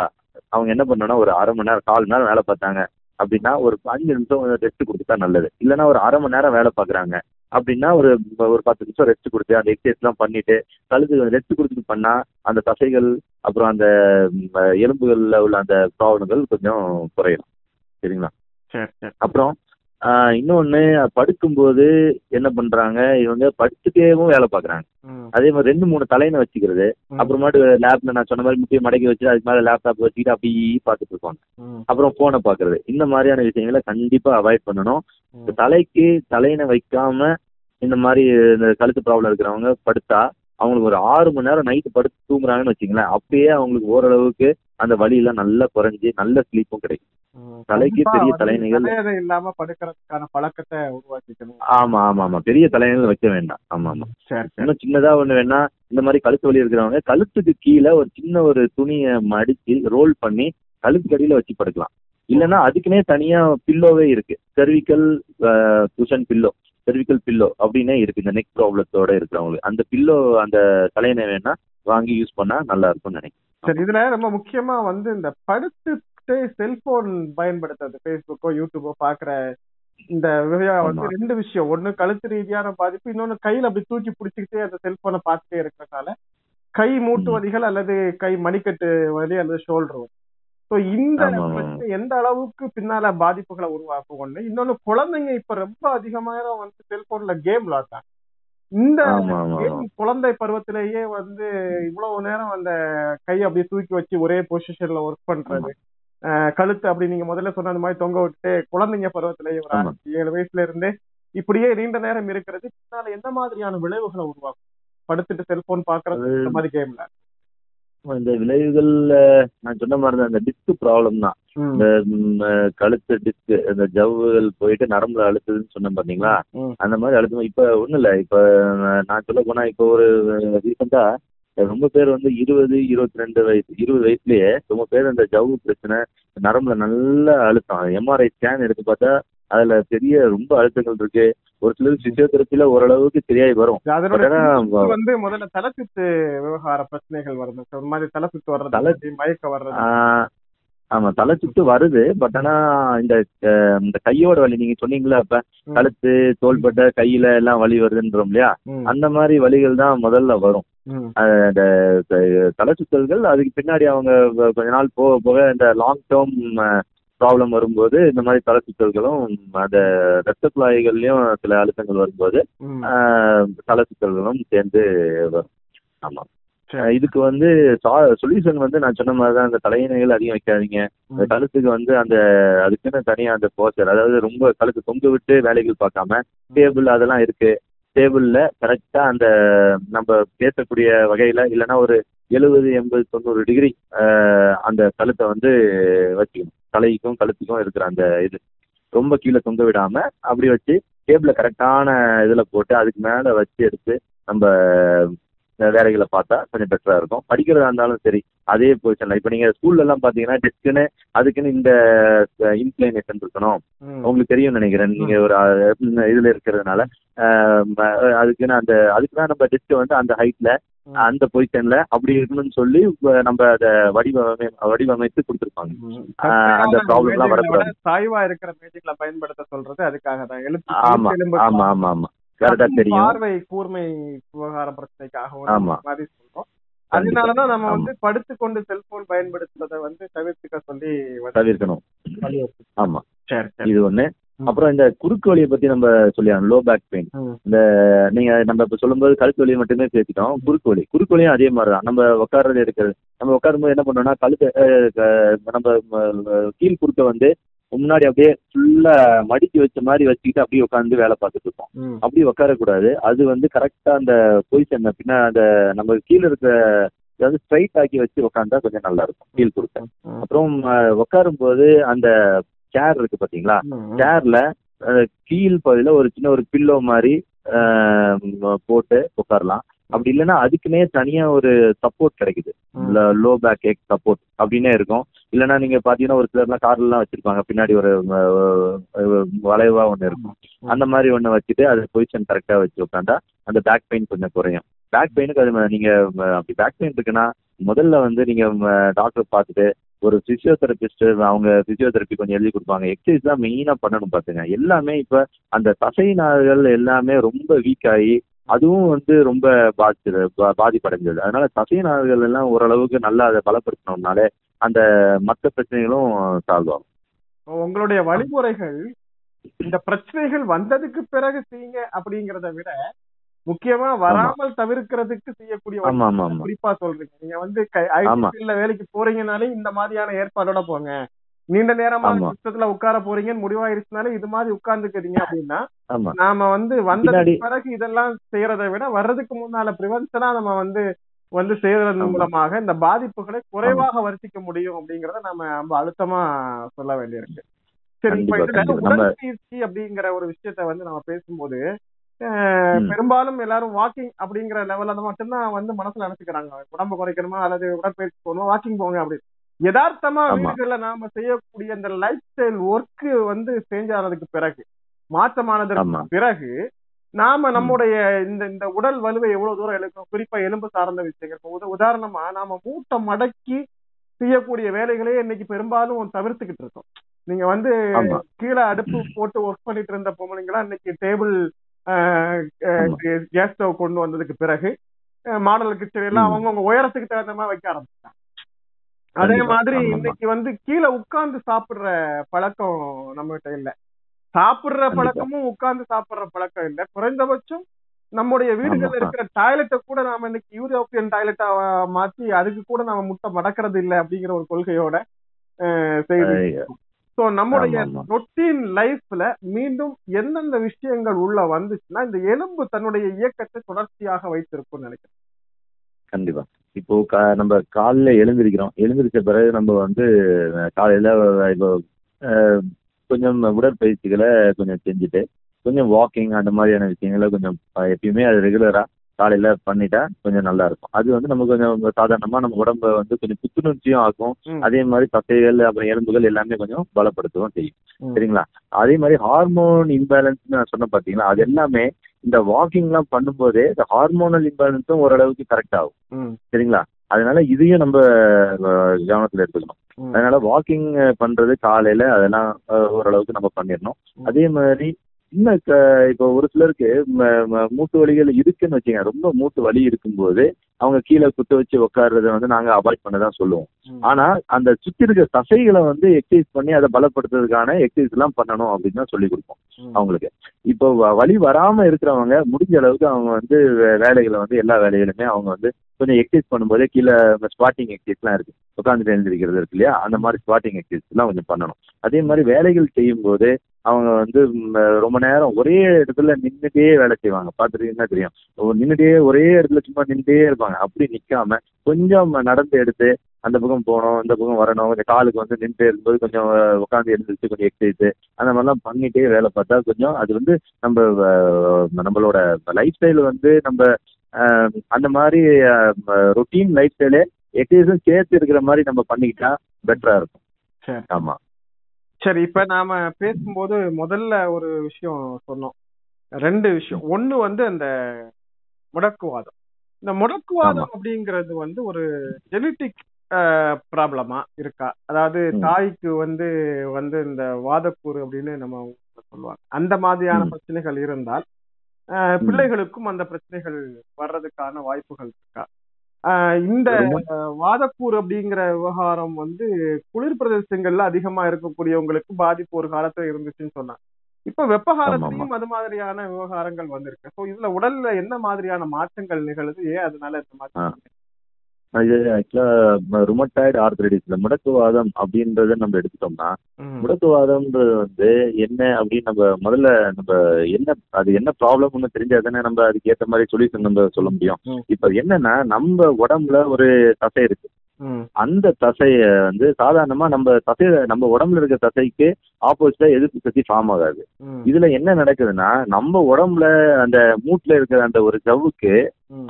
அவங்க என்ன பண்ணணும்னா ஒரு அரை மணி நேரம் கால் மணி நேரம் வேலை பார்த்தாங்க. அப்படின்னா ஒரு அஞ்சு நிமிஷம் ரெஸ்ட் கொடுத்துட்டா நல்லது. இல்லைன்னா ஒரு அரை மணி நேரம் வேலை பார்க்குறாங்க. அப்படின்னா ஒரு ஒரு பத்து நிமிஷம் ரெஸ்ட் கொடுத்து அந்த எக்ஸசைஸ்லாம் பண்ணிட்டு கழுத்து ரெஸ்ட் கொடுத்துட்டு பண்ணா அந்த தசைகள் அப்புறம் அந்த எலும்புகள்ல உள்ள அந்த ப்ராப்ளங்கள் கொஞ்சம் குறையலாம். சரிங்களா? சரி சரி. அப்புறம் இன்னொன்னு படுக்கும்போது என்ன பண்றாங்க இவங்க படுத்துட்டேவும் வேலை பார்க்கறாங்க ம். அதே மாதிரி ரெண்டு மூணு தலையின வச்சுக்கிறது. அப்புறமாட்டு லேப்ல நான் சொன்ன மாதிரி முட்டியை மடக்கி வச்சு அதுக்கு மேல லேப்டாப் வச்சுக்கிட்டு அப்படியே பார்த்துட்டு இருப்பாங்க. அப்புறம் போனை பார்க்கறது இந்த மாதிரியான விஷயங்களை கண்டிப்பா அவாய்ட் பண்ணணும் தலைக்கு தலையினை வைக்காம இந்த மாதிரி இந்த கழுத்து ப்ராப்ளம் இருக்கிறவங்க படுத்தா அவங்களுக்கு ஒரு ஆறு மணி நேரம் நைட்டு படுத்து தூங்குறாங்கன்னு வச்சுங்களேன் அப்பயே அவங்களுக்கு ஓரளவுக்கு அந்த வலியெல்லாம் நல்லா குறைஞ்சி நல்ல ஸ்லீப்பும் கிடைக்கும். தலைக்கு பெரிய தலையணை இல்லாம படுக்கிறதுக்கான பழக்கத்தை உருவாக்கிக்கணும். ஆமா ஆமா ஆமா. பெரிய தலையணைகள் வைக்க வேண்டாம். ஆமா ஆமா. இன்னும் சின்னதா ஒண்ணு வேணா இந்த மாதிரி கழுத்து வலி இருக்கிறவங்க கழுத்துக்கு கீழே ஒரு சின்ன ஒரு துணியை மடிச்சு ரோல் பண்ணி கழுத்துக்கு அடியில வச்சு படுக்கலாம். இல்லைன்னா அதுக்குன்னே தனியா பில்லோவே இருக்கு. Cervical cushion pillow cervical pillow அப்படின்னே இருக்கு. இந்த நெக் ப்ராப்ளத்தோட இருக்கிறவங்களுக்கு. அந்த பில்லோ அந்த தலையணை வேணா வாங்கி யூஸ் பண்ணா நல்லா இருக்கும்னு நினைக்கிறேன். சரி இதுல ரொம்ப முக்கியமா வந்து இந்த படுத்துட்டு செல்போன் பயன்படுத்துறது. ஃபேஸ்புக்கோ யூடியூபோ பாக்குற இந்த வந்து. ரெண்டு விஷயம். ஒண்ணு கழுத்து ரீதியான பாதிப்பு இன்னொன்னு கையில அப்படி தூக்கி பிடிச்சிக்கிட்டே அந்த செல்போனை பார்த்துட்டே இருக்கிறதுனால கை மூட்டு. வலிகள் அல்லது கை மணிக்கட்டு வலி அல்லது ஷோல்டர் வலி. ஸோ இந்த எந்த அளவுக்கு பின்னால பாதிப்புகளை உருவாக்கும் ஒண்ணு. இன்னொன்னு குழந்தைங்க இப்ப ரொம்ப அதிகமாக வந்து செல்போன்ல கேம் விளாடுறாங்க இந்த குழந்தை பருவத்திலேயே வந்து இவ்வளவு நேரம் அந்த கையை அப்படியே தூக்கி வச்சு ஒரே பொசிஷன்ல ஒர்க் பண்றது. கழுத்து அப்படி நீங்க முதல்ல சொன்ன மாதிரி தொங்க விட்டு குழந்தைங்க பருவத்திலேயே ஒரு. ஆறு ஏழு வயசுல இருந்தே இப்படியே நீண்ட நேரம் இருக்கிறது. பின்னால எந்த மாதிரியான விளைவுகளை உருவாக்கும்? படுத்துட்டு செல்போன் பாக்குறது இந்த மாதிரி கேம்ல இந்த விளைவுகள் நான் சொன்ன மாதிரி இந்த டிஸ்க் ப்ராப்ளம் தான். இந்த கழுத்து டிஸ்க் இந்த ஜவ்வுகள் போயிட்டு நரம்புல அழுத்துதுன்னு சொன்னேன் பாத்தீங்களா? அந்த மாதிரி அழுத்தம் இப்ப ஒண்ணும் இல்ல இப்ப நான் சொல்ல போனா இப்ப ஒரு ரீசெண்டா ரொம்ப பேர் வந்து இருபது இருபத்தி ரெண்டு வயசு இருபது வயசுலயே ரொம்ப பேர் அந்த ஜவ்வு பிரச்சனை நரம்புல நல்ல அழுத்தம். எம்ஆர்ஐ ஸ்கேன் எடுத்து பார்த்தா அதுல பெரிய ரொம்ப அழுத்தங்கள் இருக்கு. ஒரு சிலர் பிசியோதெரப்பில ஓரளவுக்கு சரியாகி வரும். வந்து முதல்ல தலைச்சுத்து விவகார பிரச்சனைகள் வருது. ஒரு மாதிரி தலைச்சுத்து வர்றது தலை- மயக்க வர்றது ஆமா தலை சுத்து வருது. பட் ஆனா இந்த இந்த கையோட வலி நீங்க சொன்னீங்களா இப்ப. கழுத்து தோள்பட்டை கையில எல்லாம் வலி வருதுன்றோம் இல்லையா. அந்த மாதிரி வலிகள் தான் முதல்ல வரும். ம். அஹ் இந்த த- தலை சுத்தல்கள் அதுக்கு பின்னாடி அவங்க கொஞ்ச நாள் போக போக இந்த லாங் டேர்ம் ப்ராப்ளம் வரும்போது இந்த மாதிரி தலை சுத்தல்களும் அந்த ரத்த குழாய்கள்லயும் சில அழுத்தங்கள் வரும்போது தலை சுத்தல்களும் சேர்ந்து வரும். ஆமா. இதுக்கு வந்து சொல்யூஷன் வந்து நான் சொன்ன மாதிரி தான் அந்த தலையணைகள் அதிகம் வைக்காதீங்க. அந்த. கழுத்துக்கு வந்து அந்த அதுக்குன்னு தனியா அந்த போஸ்டர் அதாவது ரொம்ப கழுத்து தொங்க விட்டு வேலைகள் பார்க்காம டேபிள் அதெல்லாம் இருக்கு. டேபிள்ல கரெக்டா அந்த நம்ம பேசக்கூடிய வகையில இல்லைன்னா ஒரு எழுபது எண்பது தொண்ணூறு டிகிரி அந்த கழுத்தை வந்து வச்சுக்கணும் தலைக்கும் கழுத்துக்கும் இருக்கிற அந்த இது. ரொம்ப கீழே தொங்க விடாம அப்படி வச்சு டேபிள கரெக்டான இதுல போட்டு அதுக்கு மேல வச்சு எடுத்து நம்ம வேலைகளை பார்த்தா கொஞ்சம் பெட்டரா இருக்கும். படிக்கிறதா இருந்தாலும் சரி அதே பொசிஷன்ல இப்ப நீங்க ஸ்கூல்ல எல்லாம் பாத்தீங்கன்னா டெஸ்க்குன்னு அதுக்குன்னு இந்த இன்க்ளைனேஷன் இருக்கணும். உங்களுக்கு தெரியும் நினைக்கிறேன். நீங்க ஒரு இதுல இருக்கிறதுனால. அதுக்குன்னு அந்த அதுக்குதான் நம்ம டெஸ்க் வந்து அந்த ஹைட்ல. அந்த பொசிஷன்ல அப்படி இருக்கணும்னு சொல்லி நம்ம அதை வடிவமை வடிவமைத்து கொடுத்துருப்பாங்க. அந்த problem எல்லாம் வரக்கூடாது. சாய்வா இருக்கிற மேஜைகளை பயன்படுத்த சொல்றது அதுக்காக தான். எழுத்து ஆமா ஆமா ஆமா ஆமா. கரெக்டா தெரியும். பார்வை கூர்மை விவகார பிரச்சனைக்காக வந்து ஆமா. மாதிரி சொல்றோம். அதனாலதான் நம்ம. வந்து படுத்துக்கொண்டு செல்போன் பயன்படுத்துறதை வந்து தவிர்த்துக்க சொல்லி தவிர்க்கணும். ஆமா. இது ஒண்ணு. அப்புறம் இந்த குறுக்கு வலியை பத்தி நம்ம சொல்லியாங்க லோ பேக் பெயின். இந்த நீங்க நம்ம இப்ப சொல்லும்போது கழுத்து வலி மட்டுமே பேசிட்டோம். குறுக்கு வலி. குறுக்கு வலியும் அதே மாதிரிதான். நம்ம உட்கார்றது இருக்கிறது நம்ம உட்காரும்போது என்ன பண்ணோம்னா கழுத்து நம்ம கீழ் குறுக்க வந்து முன்னாடி அப்படியே ஃபுல்லா மடிச்சு வச்ச மாதிரி வச்சுக்கிட்டு அப்படியே உட்காந்து வேலை பார்த்துட்டு இருப்போம். அப்படி உட்காரக்கூடாது அது வந்து கரெக்டா அந்த பொசிஷன் பின்ன அந்த நம்ம கீழே இருக்க அதாவது ஸ்ட்ரைட் ஆக்கி வச்சு உட்காந்தா கொஞ்சம் நல்லா இருக்கும் கீழ் குறுக்க ம். அப்புறம் உட்காரும் போது அந்த சேர் இருக்கு பாத்தீங்களா. சேர்ல கீழ் பகுதியில ஒரு சின்ன ஒரு பில்லோ மாதிரி போட்டு உட்காரலாம் அப்படி இல்லைன்னா அதுக்குன்னே தனியா ஒரு சப்போர்ட் கிடைக்குது. லோ பேக் ஏக் சப்போர்ட் அப்படின்னே இருக்கும். இல்லைன்னா நீங்க பாத்தீங்கன்னா ஒரு சிலர்லாம் கார்ல எல்லாம் வச்சிருப்பாங்க. பின்னாடி ஒரு வளைவா ஒண்ணு இருக்கும். அந்த மாதிரி ஒண்ணு வச்சுட்டு அது பொசிஷன் கரெக்டா வச்சு உட்காந்தா அந்த பேக் பெயின் கொஞ்சம் குறையும். பேக் பெயினுக்கு அது நீங்க அப்படி பேக் பெயின் இருக்குன்னா முதல்ல வந்து நீங்க டாக்டர் பார்த்துட்டு ஒரு பிசியோதெரபிஸ்ட் அவங்க பிசியோதெரப்பி கொஞ்சம் எழுதி கொடுப்பாங்க. எக்ஸசைஸ் தான் மெயினா பண்ணணும் பாத்துங்க. எல்லாமே இப்ப அந்த தசை நார்கள் எல்லாமே ரொம்ப வீக் ஆகி அதுவும் வந்து ரொம்ப பாதிச்சது பாதிப்படைஞ்சது. அதனால தசை நார்கள் எல்லாம் ஓரளவுக்கு நல்லா அதை பலப்படுத்தணும்னாலே அந்த மற்ற பிரச்சனைகளும் சால்வ் ஆகும். உங்களுடைய வழிமுறைகள் இந்த பிரச்சனைகள் வந்ததுக்கு பிறகு செய்யுங்க அப்படிங்கறத விட முக்கியமா வராமல் தவிர்க்கிறதுக்கு செய்யக்கூடிய குறிப்பா சொல்றீங்க. நீங்க வந்து. ஐடி வேலைக்கு போறீங்கனாலே இந்த மாதிரியான ஏற்பாடோட போங்க. நீண்ட நேரமா. சிஸ்டத்துல உட்கார போறீங்கன்னு முடிவாயிருச்சுனாலே இது மாதிரி உட்கார்ந்துக்கிறீங்க அப்படின்னா நாம வந்து வந்ததுக்கு பிறகு இதெல்லாம் செய்யறதை விட வர்றதுக்கு முன்னால ப்ரிவென்ஷனா நம்ம வந்து வந்து செய்யறதன். மூலமாக இந்த பாதிப்புகளை குறைவாக வர்த்திக்க முடியும் அப்படிங்கறத நாம ரொம்ப அழுத்தமா சொல்ல வேண்டியிருக்கு. சரி இப்ப இதுல உடற்பயிற்சி அப்படிங்கிற ஒரு விஷயத்த வந்து நம்ம பேசும்போது. பெரும்பாலும் எல்லாரும் வாக்கிங் அப்படிங்கிற லெவல்ல மட்டும்தான் வந்து மனசுல நினைச்சுக்கிறாங்க. உடம்பு குறைக்கணுமா அல்லது உடற்பயிற்சி போகணும்? வாக்கிங் போங்க அப்படின்னு. யதார்த்தமா. வீடுகள்ல நாம செய்யக்கூடிய அந்த லைஃப் ஸ்டைல் ஒர்க் வந்து சேஞ்ச் ஆனதுக்கு பிறகு மாற்றமானதற்கு பிறகு நாம. நம்முடைய இந்த இந்த உடல் வலுவை எவ்வளவு தூரம் இழக்கிறோம் குறிப்பா எலும்பு சார்ந்த விஷயங்கள் உதாரணமா நாம மூட்டை மடக்கி செய்யக்கூடிய வேலைகளே இன்னைக்கு பெரும்பாலும் தவிர்த்துக்கிட்டு இருக்கோம் நீங்க வந்து கீழே அடுப்பு போட்டு ஒர்க் பண்ணிட்டு இருந்த பொம்பளைங்களா இன்னைக்கு டேபிள். கேஸ் ஸ்டவ் கொண்டு வந்ததுக்கு பிறகு மாடல் கிச்சன் எல்லாம். அவங்கவங்க உயரத்துக்கு தகுந்த மாதிரி வைக்க ஆரம்பிச்சிட்டாங்க அதே. மாதிரி. இன்னைக்கு வந்து கீழே உட்கார்ந்து சாப்பிடுற பழக்கம் நம்ம கிட்ட இல்ல சாப்பிடுற. பழக்கமும் உட்கார்ந்து சாப்பிடுற பழக்கம் இல்ல குறைந்தபட்சம் நம்முடைய வீடுகள்ல. இருக்கிற டாய்லெட்டை கூட நாம இன்னைக்கு யூரோப்பியன் டாய்லெட்டா மாத்தி அதுக்கு கூட நாம முட்டை மடக்கிறது இல்ல அப்படிங்கிற ஒரு கொள்கையோட செய்து. சோ நம்முடைய. ரொட்டீன் லைஃப்ல மீண்டும் எந்தெந்த விஷயங்கள் உள்ள வந்துச்சுன்னா இந்த எலும்பு தன்னுடைய இயக்கத்தை தொடர்ச்சியாக வைத்திருக்கும்னு நினைக்கிறேன் கண்டிப்பா. இப்போ கா- நம்ம காலைல எழுந்திருக்கிறோம். எழுந்திருச்ச பிறகு நம்ம வந்து காலையில இப்போ கொஞ்சம் உடற்பயிற்சிகளை கொஞ்சம் செஞ்சுட்டு கொஞ்சம் வாக்கிங் அந்த மாதிரியான விஷயங்களை கொஞ்சம் எப்பயுமே அது ரெகுலரா காலையில பண்ணிட்டா கொஞ்சம் நல்லா இருக்கும். அது வந்து நமக்கு கொஞ்சம் சாதாரணமா நம்ம உடம்ப வந்து கொஞ்சம் புத்துணர்ச்சியும் ஆக்கும். ம். அதே மாதிரி தசைகள் அப்புறம் எலும்புகள் எல்லாமே கொஞ்சம் பலப்படுத்தவும் செய்யும். சரிங்களா? அதே மாதிரி ஹார்மோன் இம்பேலன்ஸ் நான் சொன்ன பாத்தீங்களா? அது எல்லாமே இந்த வாக்கிங் எல்லாம் பண்ணும்போதே இந்த ஹார்மோனல் இம்பேலன்ஸும் ஓரளவுக்கு கரெக்ட் ஆகும். சரிங்களா அதனால இதையும் நம்ம கவனத்துல எடுத்துக்கணும். அதனால வாக்கிங் பண்றது காலையில அதெல்லாம் ஓரளவுக்கு நம்ம பண்ணிடணும். அதே மாதிரி க- இப்போ ஒரு சிலருக்கு மூட்டு வலிகள் இருக்குன்னு வச்சுங்க ரொம்ப மூட்டு வலி இருக்கும்போது அவங்க கீழே குத்த வச்சு உட்கார்றத வந்து நாங்க அவாய்ட் பண்ண தான் சொல்லுவோம். ஆனா அந்த சுத்தி இருக்க தசைகளை வந்து எக்ஸசைஸ் பண்ணி அதை பலப்படுத்துறதுக்கான எக்ஸசைஸ் எல்லாம் பண்ணணும் அப்படின்னு தான் சொல்லி கொடுப்போம். அவங்களுக்கு. இப்போ வலி வராம இருக்கிறவங்க முடிஞ்ச அளவுக்கு அவங்க வந்து வே- வேலைகளை வந்து எல்லா வேலைகளுமே அவங்க வந்து கொஞ்சம் எக்ஸசைஸ் பண்ணும்போதே கீழே ஸ்குவாட்டிங் எக்ஸசைஸ்லாம் இருக்கு. உட்காந்துட்டு எழுந்திருக்கிறது இருக்கு இல்லையா? அந்த மாதிரி ஸ்குவாட்டிங் எக்ஸசைஸ் எல்லாம் கொஞ்சம் பண்ணணும். அதே மாதிரி வேலைகள் செய்யும் போது அவங்க வந்து ரொம்ப நேரம் ஒரே இடத்துல நின்றுட்டே வேலை செய்வாங்க. பார்த்துட்டீங்கன்னா தெரியும்? ஒரு நின்னுட்டே ஒரே இடத்துல சும்மா நின்றுட்டே இருப்பாங்க. அப்படி நிக்காம கொஞ்சம் நடந்து எடுத்து அந்த பக்கம் போகணும் இந்த பக்கம் வரணும் கொஞ்சம் காலுக்கு வந்து நின்றுட்டே இருக்கும்போது கொஞ்சம் உட்காந்து எழுந்திரிச்சு கொஞ்சம் எக்ஸசைஸ் அந்த மாதிரிலாம் பண்ணிட்டே வேலை பார்த்தா கொஞ்சம் அது வந்து நம்ம நம்மளோட லைஃப் ஸ்டைல் வந்து நம்ம அந்த மாதிரி ரொட்டீன் லைஃப் ஸ்டைலே எக்ஸசைஸும் சேர்த்து இருக்கிற மாதிரி நம்ம பண்ணிக்கிட்டா பெட்டரா இருக்கும். ஆமா. சரி இப்ப நாம பேசும்போது முதல்ல ஒரு விஷயம் சொன்னோம். ரெண்டு விஷயம். ஒண்ணு வந்து அந்த முடக்குவாதம். இந்த முடக்குவாதம் அப்படிங்கிறது வந்து ஒரு ஜெனட்டிக் ப்ராப்ளமா இருக்கா? அதாவது. தாய்க்கு வந்து வந்து இந்த வாதக்கூறு அப்படின்னு நம்ம சொல்லுவாங்க. அந்த மாதிரியான. பிரச்சனைகள் இருந்தால் பிள்ளைகளுக்கும் அந்த பிரச்சனைகள் வர்றதுக்கான வாய்ப்புகள் இருக்கா? இந்த வாதக்கூறு அப்படிங்கிற விவகாரம் வந்து குளிர் பிரதேசங்கள்ல அதிகமா இருக்கக்கூடியவங்களுக்கு பாதிப்பு ஒரு காலத்துல இருந்துச்சுன்னு சொன்னாங்க. இப்ப வெப்ப காலத்திலையும் அது மாதிரியான விவகாரங்கள் வந்திருக்கு. சோ இதுல உடல்ல என்ன மாதிரியான மாற்றங்கள் நிகழுது? ஏன் அதனால இந்த மாதிரி இது ஆக்சுவலா ருமட்டாய்டு ஆர்த்ரைடிஸ்ல முடக்குவாதம் அப்படின்றத நம்ம எடுத்துட்டோம்னா. முடக்குவாதம்ன்றது வந்து என்ன அப்படின்னு நம்ம முதல்ல நம்ம என்ன அது என்ன ப்ராப்ளம்னு தெரிஞ்சா தானே நம்ம அதுக்கு ஏத்த மாதிரி சொல்யூஷன் நம்ம சொல்ல முடியும். இப்ப என்னன்னா நம்ம உடம்புல ஒரு தசை இருக்கு. அந்த தசைய வந்து சாதாரணமா நம்ம தசை நம்ம உடம்புல இருக்க தசைக்கு ஆப்போசிட்டா எதிர்ப்பு சக்தி ஃபார்ம் ஆகாது. இதுல என்ன நடக்குதுன்னா நம்ம உடம்புல அந்த மூட்டுல இருக்கிற அந்த ஒரு ஜவ்வுக்கு.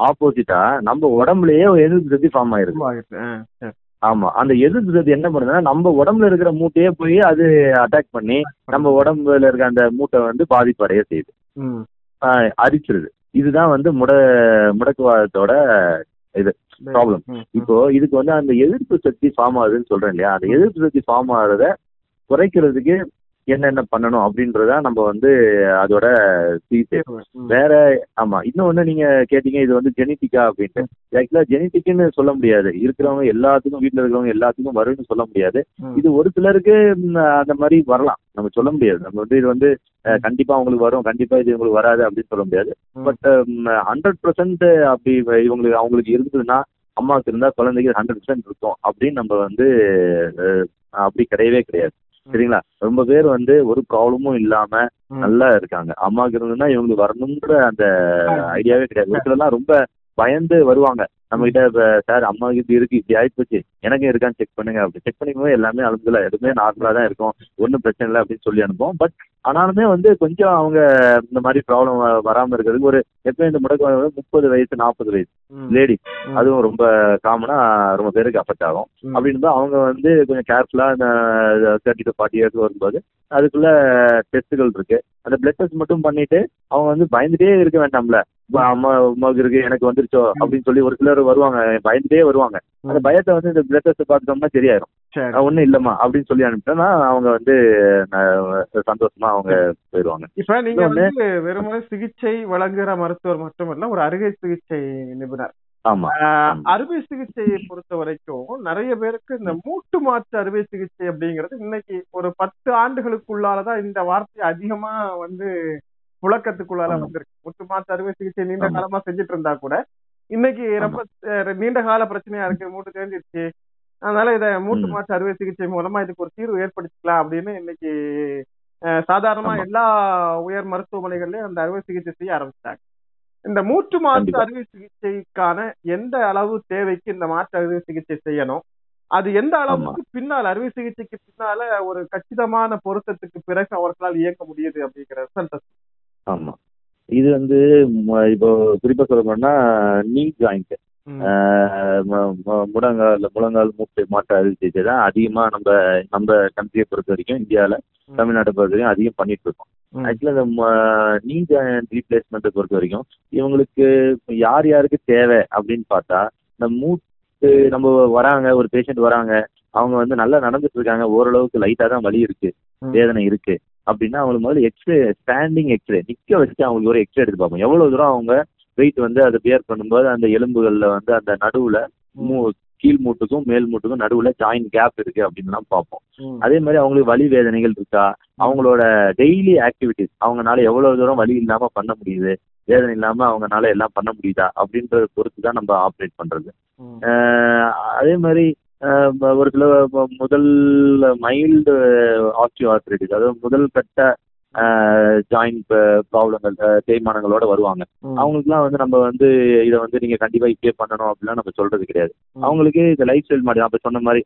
ஆப்போசிட்டா நம்ம உடம்புலயே ஒரு எதிர்ப்பு சக்தி ஃபார்ம் ஆயிருக்கு. ஆமா அந்த எதிர்ப்பு சக்தி என்ன பண்ணுதுன்னா நம்ம உடம்புல இருக்கிற மூட்டையே போய் அது அட்டாக் பண்ணி நம்ம உடம்புல இருக்க அந்த மூட்டை வந்து பாதிப்படைய செய்யுது அரிச்சிருது இதுதான் வந்து முட முடக்குவாதத்தோட Problem. ம். ம். இப்போ இதுக்கு வந்து அந்த எதிர்ப்பு சக்தி ஃபார்ம் ஆகுதுன்னு சொல்றேன் இல்லையா அந்த எதிர்ப்பு சக்தி ஃபார்ம் ஆகுறத குறைக்கிறதுக்கு என்னென்ன பண்ணணும் அப்படின்றத நம்ம வந்து அதோட. ம். வேற ஆமா. இன்னொன்னு நீங்க கேட்டீங்க இது வந்து ஜெனட்டிக்கா அப்படின்ட்டு. ஆக்சுவலா ஜெனட்டிக்னு சொல்ல முடியாது. இருக்கிறவங்க எல்லாத்துக்கும் வீட்ல இருக்கிறவங்க எல்லாத்துக்கும் வரும்னு சொல்ல முடியாது. இது ஒரு சிலருக்கு அந்த மாதிரி வரலாம். நம்ம சொல்ல முடியாது. நம்ம வந்து இது வந்து கண்டிப்பா உங்களுக்கு வரும். கண்டிப்பா இது உங்களுக்கு வராது அப்படின்னு சொல்ல முடியாது. பட் ஹண்ட்ரட் பர்சன்ட் அப்படி இவங்களுக்கு அவங்களுக்கு இருந்ததுன்னா அம்மாவுக்கு இருந்தா குழந்தைக்கு ஹண்ட்ரட் பர்சன்ட் இருக்கும் அப்படின்னு நம்ம வந்து அப்படி கிடையவே கிடையாது. சரிங்களா? ரொம்ப பேர் வந்து ஒரு ப்ராப்ளமும் இல்லாம. நல்லா இருக்காங்க. அம்மாவுக்கு இருந்ததுன்னா இவங்களுக்கு வரணுன்ற அந்த ஐடியாவே கிடையாது. ஒரு சிலர்லாம் ரொம்ப பயந்து வருவாங்க. நம்ம கிட்ட இப்ப சார் அம்மாவுக்கு இப்படி இருக்கு இப்படி ஆயிப்போச்சு எனக்கும் இருக்கான்னு செக் பண்ணுங்க. அப்படி செக் பண்ணிக்கும்போது எல்லாமே அனுப்பல எதுவுமே நார்மலா தான் இருக்கும். ஒன்றும் பிரச்சனை இல்லை அப்படின்னு சொல்லி அனுப்புவோம். பட் ஆனாலுமே வந்து கொஞ்சம் அவங்க இந்த மாதிரி ப்ராப்ளம் வராம இருக்கிறதுக்கு ஒரு எப்பயும் இந்த முடக்கு முப்பது வயசு நாற்பது வயசு. லேடி. அதுவும் ரொம்ப காமனா ரொம்ப பேருக்கு அஃபெக்ட் ஆகும். அப்படின்னு அவங்க வந்து கொஞ்சம் கேர்ஃபுல்லா இந்த தேர்ட்டி டு ஃபார்ட்டி இயர்ஸ் வரும்போது அதுக்குள்ள டெஸ்ட்டுகள் இருக்கு அந்த பிளட் டெஸ்ட் மட்டும் பண்ணிட்டு அவங்க வந்து பயந்துட்டே இருக்க வேண்டாம்ல அம்மா அம்மாவுக்கு இருக்கு எனக்கு வந்துருச்சோ அப்படின்னு சொல்லி ஒரு சிலர் வருவாங்க பயந்துட்டே வருவாங்க அந்த பயத்தை வந்து இந்த பிளட் டெஸ்ட் பார்த்துட்டோம்னா சரியாயிரும் சரி. ஒன்றும் இல்லம்மா அப்படின்னு சொல்லி அனுப்பிட்டோம்னா அவங்க வந்து சந்தோஷமா அவங்க போயிடுவாங்க இப்ப நீங்க வந்து வெறுமனே சிகிச்சை வழங்குற மருத்துவர் மட்டுமல்ல ஒரு அறுவை சிகிச்சை நிபுணர் ஆமா. அறுவை சிகிச்சையை பொறுத்த வரைக்கும் நிறைய பேருக்கு இந்த மூட்டு மாற்று அறுவை சிகிச்சை அப்படிங்கிறது இன்னைக்கு ஒரு பத்து ஆண்டுகளுக்குள்ளாலதான் இந்த வார்த்தை அதிகமா வந்து புழக்கத்துக்குள்ளால. வந்திருக்கு மூட்டு மாற்று அறுவை சிகிச்சை நீண்ட. காலமா செஞ்சுட்டு இருந்தா கூட இன்னைக்கு ரொம்ப நீண்ட கால பிரச்சனையா இருக்கு மூட்டு தெரிஞ்சிருச்சு அதனால இத மூட்டு. மாற்று அறுவை சிகிச்சை மூலமா இதுக்கு ஒரு தீர்வு ஏற்படுத்திக்கலாம் அப்படின்னு இன்னைக்கு சாதாரணமா. எல்லா உயர் மருத்துவமனைகள்லயும் அந்த அறுவை சிகிச்சை செய்ய ஆரம்பிச்சிட்டாங்க இந்த மூட்டு மாற்று. அறுவை சிகிச்சைக்கான எந்த அளவு தேவைக்கு இந்த மாற்று அறுவை சிகிச்சை செய்யணும் அது எந்த அளவுக்கு பின்னால் அறுவை சிகிச்சைக்கு பின்னால ஒரு கச்சிதமான பொருத்தத்துக்கு பிறகு அவர்களால் இயங்க முடியுது அப்படிங்கிற ரிசல்ட் ஆமா இது வந்து இப்போ குறிப்பா சொல்ல போனா நீ ஜாயிண்ட் முழங்கால் முழங்கால் மூட்டு மாற்று அறுவை சிகிச்சை தான் அதிகமா நம்ம நம்ம கண்ட்ரியை பொறுத்த வரைக்கும் இந்தியால ம். தமிழ்நாட்டை பொறுத்த வரைக்கும் அதிகம் பண்ணிட்டு இருக்கோம். ஆக்சுவலா இந்த நீ ரீப்ளேஸ்மெண்ட்டை பொறுத்த வரைக்கும் இவங்களுக்கு யார் யாருக்கு தேவை அப்படின்னு பார்த்தா இந்த மூட்டு நம்ம வராங்க ஒரு பேஷண்ட் வராங்க அவங்க வந்து நல்லா நடந்துட்டு இருக்காங்க ஓரளவுக்கு லைட்டா தான் வலி இருக்கு. வேதனை இருக்கு. அப்படின்னா அவங்களுக்கு முதல்ல எக்ஸ்ரே ஸ்டாண்டிங் எக்ஸ்ரே நிக்க வச்சு அவங்களுக்கு ஒரு எக்ஸ்ரே எடுத்து பார்ப்போம். எவ்வளவு தூரம் அவங்க வெயிட் வந்து அதை பியர் பண்ணும்போது அந்த எலும்புகள்ல வந்து அந்த நடுவுல மூ. கீழ் மூட்டுக்கும் மேல் மூட்டுக்கும் நடுவுல ஜாயின் கேப் இருக்கு அப்படின்லாம் பார்ப்போம். அதே மாதிரி அவங்களுக்கு வலி வேதனைகள் இருக்கா? அவங்களோட டெய்லி ஆக்டிவிட்டிஸ் அவங்கனால எவ்வளவு தூரம் வலி இல்லாம பண்ண முடியுது? வேதனை இல்லாம அவங்கனால எல்லாம் பண்ண முடியுதா? அப்படின்றத பொறுத்து தான் நம்ம ஆப்ரேட் பண்றது. அதே மாதிரி ஒரு சில முதல் மைல்டு ஆஸ்டியோ ஆர்த்ரைட்டிஸ் அதாவது முதல் கட்ட ஜாயிண்ட் ப்ராப்ளங்கள் தேய்மானங்களோட வருவாங்க. அவங்களுக்குலாம் வந்து நம்ம வந்து இதை வந்து நீங்க கண்டிப்பா இப்படியே பண்ணணும் அப்படிலாம் நம்ம சொல்றது கிடையாது. அவங்களுக்கு இந்த லைஃப் ஸ்டைல் மாதிரி அப்ப சொன்ன மாதிரி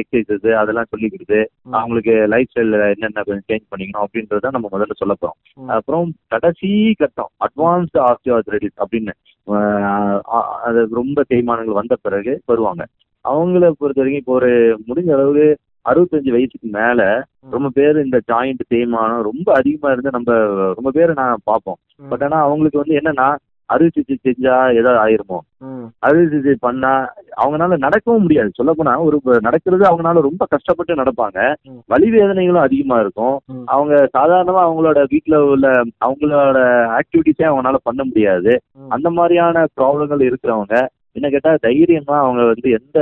எக்ஸசைசஸ் அதெல்லாம் சொல்லி கொடுத்து அவங்களுக்கு லைஃப் ஸ்டைல் என்னென்ன கொஞ்சம் சேஞ்ச் பண்ணிக்கணும் அப்படின்றத நம்ம முதல்ல சொல்ல போறோம். அப்புறம் கடைசி கட்டம் அட்வான்ஸ்டு ஆஸ்டியோஆர்த்ரைட்டிஸ் அப்படின்னு அது ரொம்ப தேய்மானங்கள் வந்த பிறகு வருவாங்க. அவங்கள பொறுத்த வரைக்கும் இப்போ ஒரு முடிஞ்ச அளவுக்கு அறுபத்தஞ்சு வயசுக்கு மேல ரொம்ப பேர் இந்த ஜாயிண்ட் தேய்மானம் ரொம்ப அதிகமா இருந்து நம்ம ரொம்ப பேர் நான் பார்ப்போம். பட் ஆனா அவங்களுக்கு வந்து என்னன்னா அறுவை சிகிச்சை செஞ்சா ஏதாவது ஆயிருமோ? அறுவை சிகிச்சை பண்ணா அவங்களால நடக்கவும் முடியாது. சொல்ல போனா ஒரு நடக்கிறது அவங்களால ரொம்ப கஷ்டப்பட்டு நடப்பாங்க. வலி வேதனைகளும் அதிகமா இருக்கும். அவங்க சாதாரணமா அவங்களோட வீட்ல உள்ள அவங்களோட ஆக்டிவிட்டிஸே அவங்களால பண்ண முடியாது. அந்த மாதிரியான ப்ராப்ளங்கள் இருக்கிறவங்க என்ன கேட்டா தைரியமா அவங்க வந்து எந்த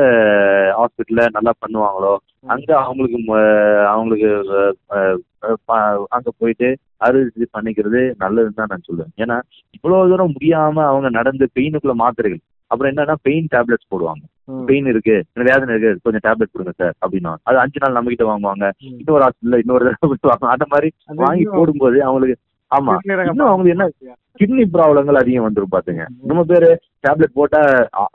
ஹாஸ்பிட்டல்ல நல்லா பண்ணுவாங்களோ அங்க அவங்களுக்கு அவங்களுக்கு அங்க போயிட்டு அறுவை பண்ணிக்கிறது நல்லதுன்னு தான் நான் சொல்லுவேன். ஏன்னா இவ்வளவு தூரம் முடியாம அவங்க நடந்து பெயினுக்குள்ள மாத்திரைகள். அப்புறம் என்னன்னா பெயின் டேப்லெட்ஸ் போடுவாங்க. பெயின் இருக்கு. வேதனை இருக்கு. கொஞ்சம் டேப்லெட் கொடுங்க சார் அப்படின்னா. அது அஞ்சு நாள் நம்ம கிட்ட வாங்குவாங்க. இன்னொரு ஹாஸ்பிட்டல்ல இன்னொரு வாங்குவாங்க அந்த மாதிரி வாங்கி போடும்போது அவங்களுக்கு ஆமா. இன்னும் அவங்களுக்கு என்ன கிட்னி ப்ராப்ளங்கள் அதிகம் வந்துரும் பாத்துங்க. ரொம்ப பேரு டேப்லெட் போட்டா